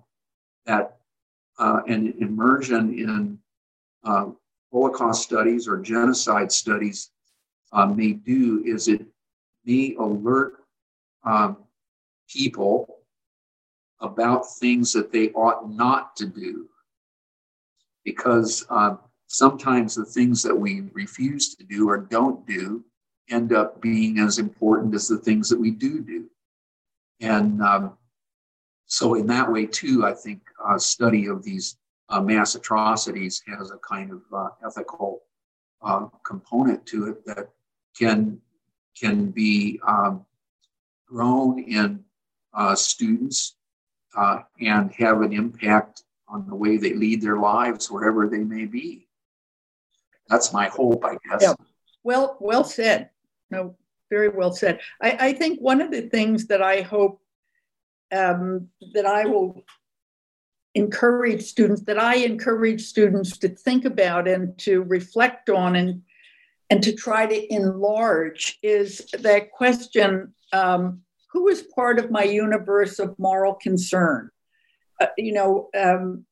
that uh, an immersion in uh, Holocaust studies or genocide studies uh, may do is it may alert um, people about things that they ought not to do. Because uh, sometimes the things that we refuse to do or don't do end up being as important as the things that we do do. And um, so, in that way, too, I think uh, study of these uh, mass atrocities has a kind of uh, ethical uh, component to it that can can be um, grown in uh, students uh, and have an impact on the way they lead their lives wherever they may be. That's my hope, I guess. Yeah. Well, well said. No, very well said. I, I think one of the things that I hope um, that I will encourage students, that I encourage students to think about and to reflect on and and to try to enlarge is that question um, who is part of my universe of moral concern? Uh, you know, um,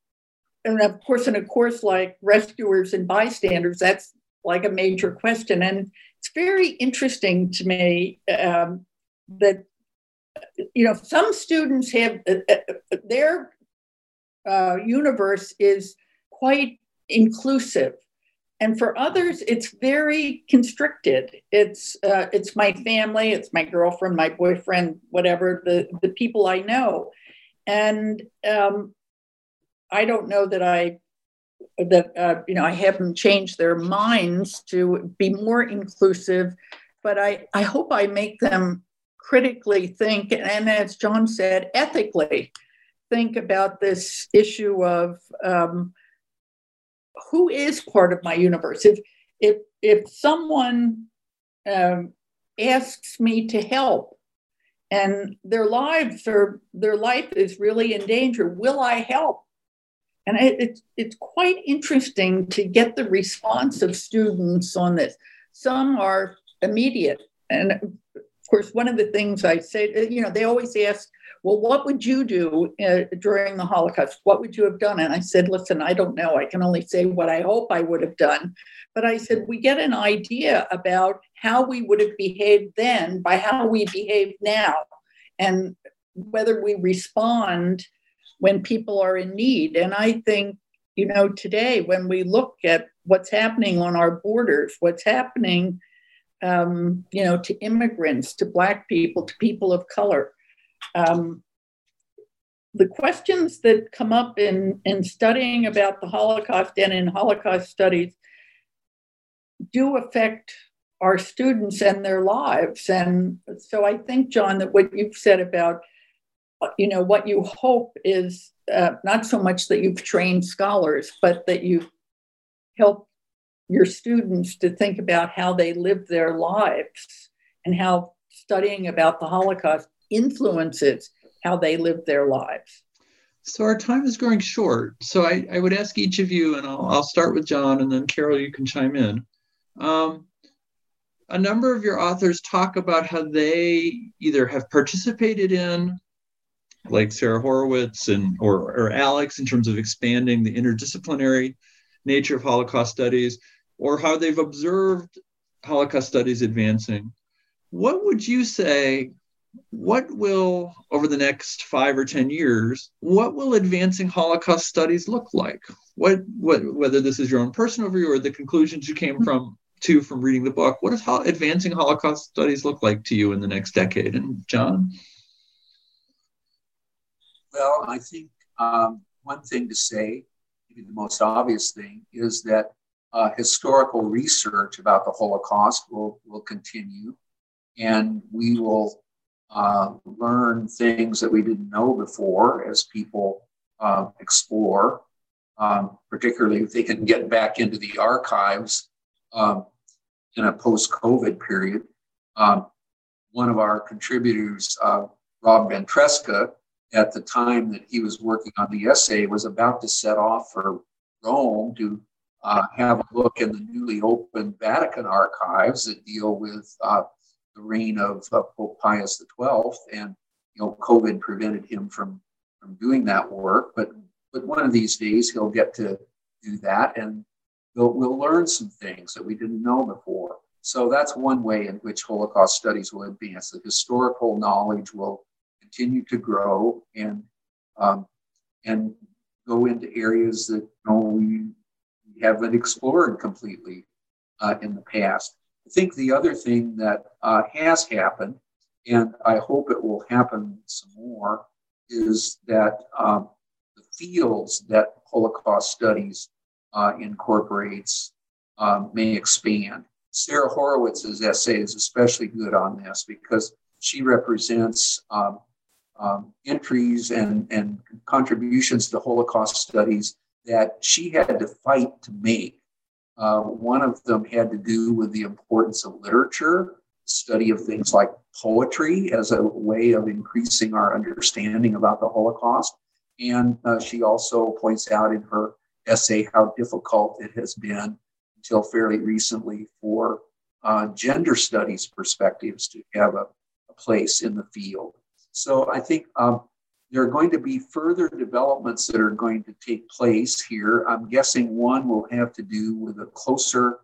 and of course, in a course like rescuers and bystanders, that's like a major question. And it's very interesting to me um, that, you know, some students have uh, uh, their uh, universe is quite inclusive. and for others, it's very constricted. It's uh, it's my family, it's my girlfriend, my boyfriend, whatever the the people I know, and um, I don't know that I that uh, you know I haven't changed their minds to be more inclusive, but I I hope I make them critically think and as John said, ethically think about this issue of um, who is part of my universe. If if if someone um, asks me to help and their lives or their life is really in danger, will I help? And it, it's, it's quite interesting to get the response of students on this. Some are immediate. And of course, one of the things I say, you know, they always ask, well, what would you do uh, during the Holocaust? What would you have done? And I said, listen, I don't know. I can only say what I hope I would have done. But I said, we get an idea about how we would have behaved then by how we behave now and whether we respond when people are in need. And I think, you know, today when we look at what's happening on our borders, what's happening, um, you know, to immigrants, to Black people, to people of color, um, the questions that come up in, in studying about the Holocaust and in Holocaust studies do affect our students and their lives. And so I think, John, that what you've said about you know, what you hope is uh, not so much that you've trained scholars, but that you help your students to think about how they live their lives and how studying about the Holocaust influences how they live their lives. So our time is growing short. So I, I would ask each of you, and I'll, I'll start with John, and then Carol, you can chime in. Um, a number of your authors talk about how they either have participated in like Sara Horowitz and or, or Alex in terms of expanding the interdisciplinary nature of Holocaust studies, or how they've observed Holocaust studies advancing. What would you say? What will, over the next five or 10 years, what will advancing Holocaust studies look like? What, what whether this is your own personal view or the conclusions you came from to from reading the book, what does ho- advancing Holocaust studies look like to you in the next decade? And John? Well, I think um, one thing to say, maybe the most obvious thing, is that uh, historical research about the Holocaust will, will continue, and we will uh, learn things that we didn't know before as people uh, explore, um, particularly if they can get back into the archives um, in a post COVID period. Um, one of our contributors, uh, Rob Ventresca, at the time that he was working on the essay was about to set off for Rome to uh, have a look in the newly opened Vatican archives that deal with uh, the reign of uh, Pope Pius XII. And you know, COVID prevented him from from doing that work. But but one of these days he'll get to do that, and we'll, we'll learn some things that we didn't know before. So that's one way in which Holocaust studies will advance. The historical knowledge will continue to grow and um, and go into areas that you know, we, haven't explored completely uh, in the past. I think the other thing that uh, has happened, and I hope it will happen some more, is that um, the fields that Holocaust studies uh, incorporates um, may expand. Sara Horowitz's essay is especially good on this because she represents um, um, entries and, and contributions to Holocaust studies that she had to fight to make. Uh, one of them had to do with the importance of literature, study of things like poetry as a way of increasing our understanding about the Holocaust. And uh, she also points out in her essay how difficult it has been until fairly recently for uh, gender studies perspectives to have a, a place in the field. So I think um, there are going to be further developments that are going to take place here. I'm guessing one will have to do with a closer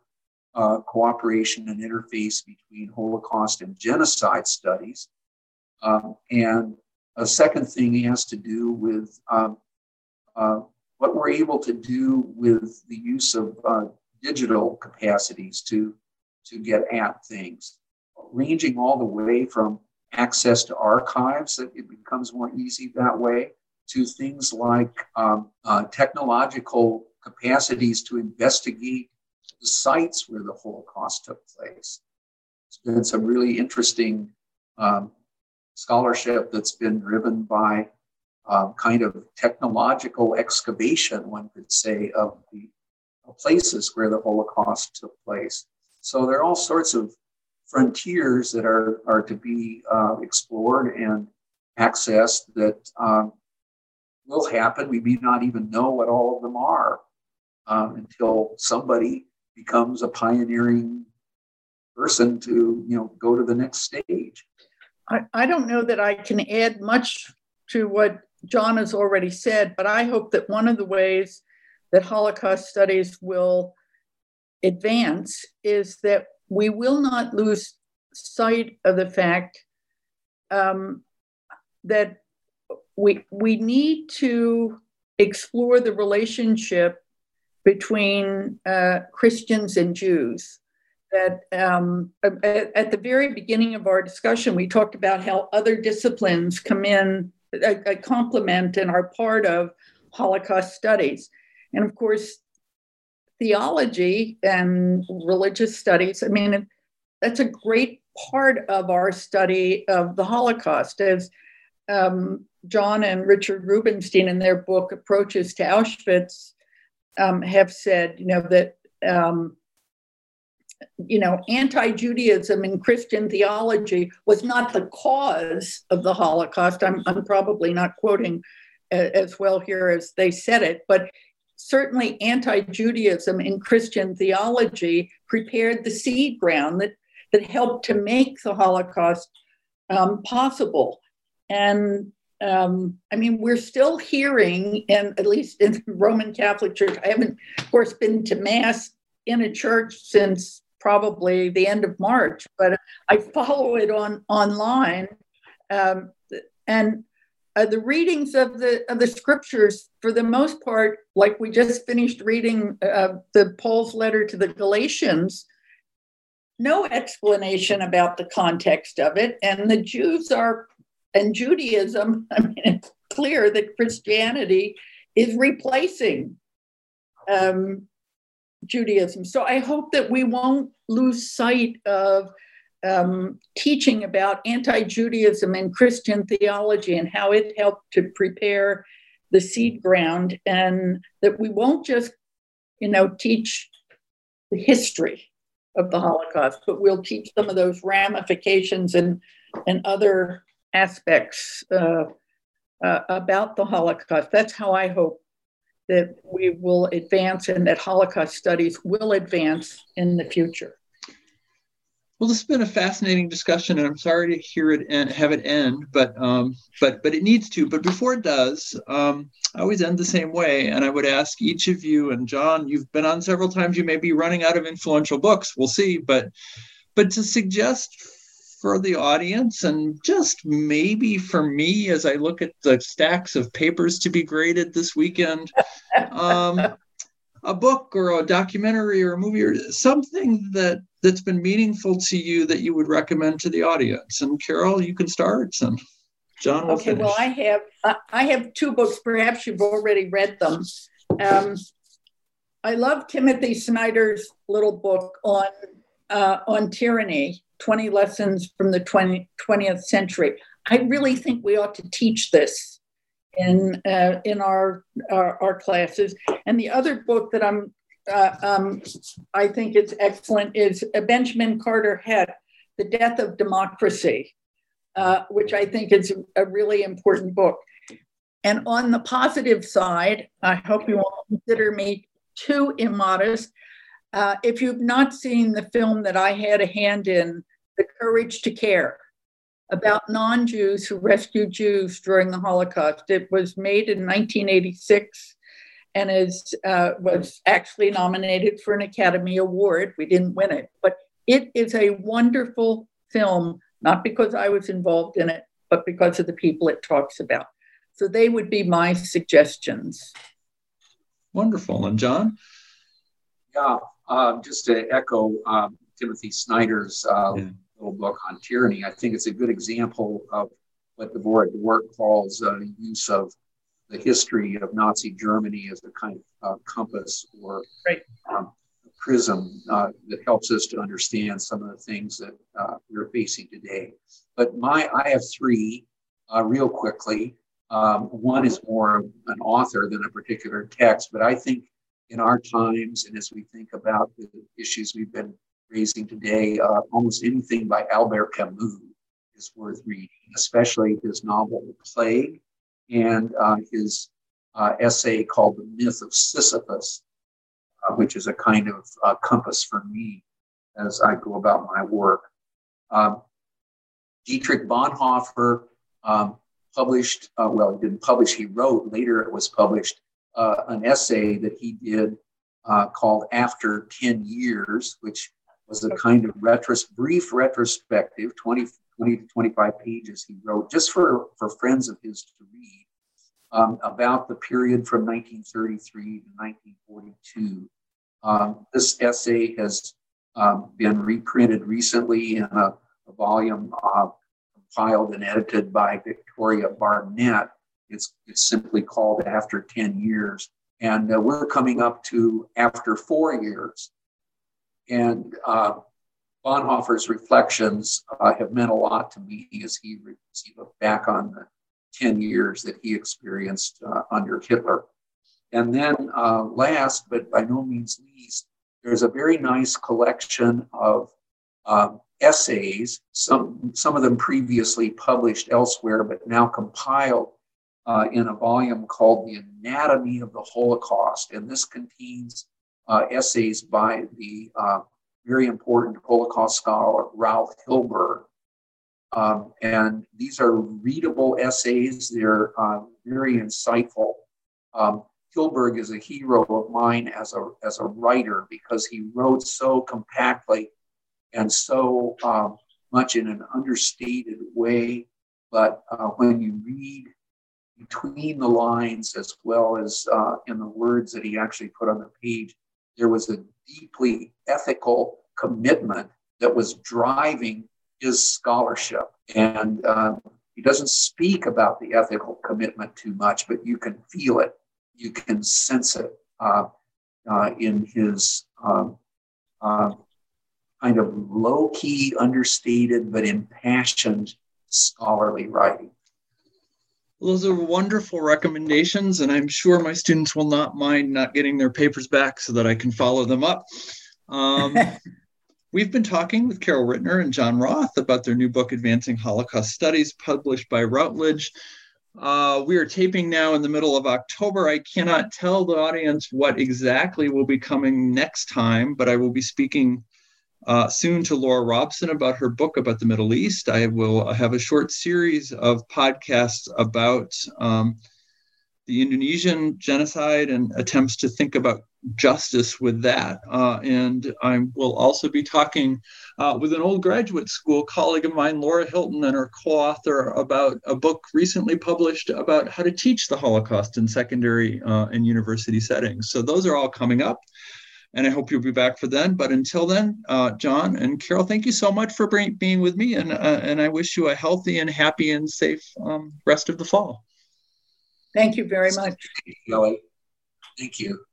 uh, cooperation and interface between Holocaust and genocide studies. Um, and a second thing has to do with um, uh, what we're able to do with the use of uh, digital capacities to, to get at things, ranging all the way from access to archives that it becomes more easy that way to things like um, uh, technological capacities to investigate the sites where the Holocaust took place. There's been some really interesting um, scholarship that's been driven by um, kind of technological excavation, one could say, of the places where the Holocaust took place. So there are all sorts of frontiers that are, are to be uh, explored and accessed that um, will happen. We may not even know what all of them are um, until somebody becomes a pioneering person to you know go to the next stage. I, I don't know that I can add much to what John has already said, but I hope that one of the ways that Holocaust studies will advance is that we will not lose sight of the fact um, that we, we need to explore the relationship between uh, Christians and Jews. That um, at, at, the very beginning of our discussion, we talked about how other disciplines come in, a, a complement, and are part of Holocaust studies. And of course, theology and religious studies, I mean, that's a great part of our study of the Holocaust. As um, John and Richard Rubenstein in their book Approaches to Auschwitz um, have said, you know, that um, you know, anti-Judaism in Christian theology was not the cause of the Holocaust. I'm, I'm probably not quoting as well here as they said it, but certainly anti-Judaism in Christian theology prepared the seed ground that that helped to make the Holocaust um, possible. And um, I mean, we're still hearing, and at least in the Roman Catholic Church, I haven't, of course, been to Mass in a church since probably the end of March, but I follow it on online. Um, and uh, the readings of the of the scriptures, for the most part, like we just finished reading uh, the Paul's letter to the Galatians, no explanation about the context of it, and the Jews are and Judaism, I mean, it's clear that Christianity is replacing um, Judaism. So I hope that we won't lose sight of um, teaching about anti Judaism and Christian theology and how it helped to prepare the seed ground, and that we won't just, you know, teach the history of the Holocaust, but we'll teach some of those ramifications and, and other aspects uh, uh, about the Holocaust. That's how I hope that we will advance and that Holocaust studies will advance in the future. Well, this has been a fascinating discussion, and I'm sorry to hear it and have it end, but um, but but it needs to. But before it does, um, I always end the same way, and I would ask each of you and John. You've been on several times. You may be running out of influential books. We'll see, but but to suggest for the audience and just maybe for me as I look at the stacks of papers to be graded this weekend. Um, a book or a documentary or a movie or something that that's been meaningful to you that you would recommend to the audience. And Carol, you can start. And John will okay. Finish. Well, I have uh, I have two books. Perhaps you've already read them. Um, I love Timothy Snyder's little book on uh, on tyranny 20 lessons from the 20, 20th century. I really think we ought to teach this in uh, in our, our, our classes. And the other book that I'm uh, um, I think it's excellent is Benjamin Carter Hett, The Death of Democracy, uh, which I think is a really important book. And on the positive side, I hope you won't consider me too immodest. Uh, if you've not seen the film that I had a hand in, The Courage to Care, about non Jews who rescued Jews during the Holocaust, it was made in 1986 and is, uh, was actually nominated for an Academy Award. We didn't win it, but it is a wonderful film, not because I was involved in it, but because of the people it talks about. So they would be my suggestions. Wonderful. And John? Yeah, um, just to echo um, Timothy Snyder's uh, yeah. little book on tyranny, I think it's a good example of what Dvorak Dvorak calls uh, use of the history of Nazi Germany as a kind of uh, compass or right. um, prism uh, that helps us to understand some of the things that uh, we're facing today. But my, I have three uh, real quickly. Um, one is more an author than a particular text, but I think in our times and as we think about the issues we've been raising today, uh, almost anything by Albert Camus is worth reading, especially his novel The Plague and uh, his uh, essay called The Myth of Sisyphus, uh, which is a kind of uh, compass for me as I go about my work. Um, Dietrich Bonhoeffer um, published, uh, well, he didn't publish, he wrote, later it was published, uh, an essay that he did called After 10 Years, which was a kind of retros- brief retrospective, 20, 20 to 25 pages he wrote just for, for friends of his to read um, about the period from 1933 to 1942. Um, this essay has um, been reprinted recently in a, a volume uh, compiled and edited by Victoria Barnett. It's, it's simply called After 10 Years. And uh, we're coming up to after four years. And uh, Bonhoeffer's reflections uh, have meant a lot to me as he, as he looked back on the 10 years that he experienced uh, under Hitler. And then, uh, last but by no means least, there's a very nice collection of um, essays, some, some of them previously published elsewhere, but now compiled uh, in a volume called The Anatomy of the Holocaust. And this contains uh, essays by the uh, very important Holocaust scholar Raul Hilberg. Um, and these are readable essays, they're uh, very insightful. Um, Hilberg is a hero of mine as a, as a writer because he wrote so compactly and so um, much in an understated way. But uh, when you read between the lines as well as uh, in the words that he actually put on the page, there was a deeply ethical commitment that was driving his scholarship. And uh, he doesn't speak about the ethical commitment too much, but you can feel it, you can sense it uh, uh, in his um, uh, kind of low key, understated, but impassioned scholarly writing. Those are wonderful recommendations, and I'm sure my students will not mind not getting their papers back so that I can follow them up. Um, we've been talking with Carol Rittner and John Roth about their new book, Advancing Holocaust Studies, published by Routledge. Uh, we are taping now in the middle of October. I cannot tell the audience what exactly will be coming next time, but I will be speaking uh, soon to Laura Robson about her book about the Middle East. I will have a short series of podcasts about um, the Indonesian genocide and attempts to think about justice with that. Uh, and I will also be talking uh, with an old graduate school colleague of mine, Laura Hilton, and her co author about a book recently published about how to teach the Holocaust in secondary uh, and university settings. So those are all coming up and I hope you'll be back for then. But until then, uh, John and Carol, thank you so much for bring, being with me, and uh, and I wish you a healthy and happy and safe um, rest of the fall. Thank you very much. Thank you.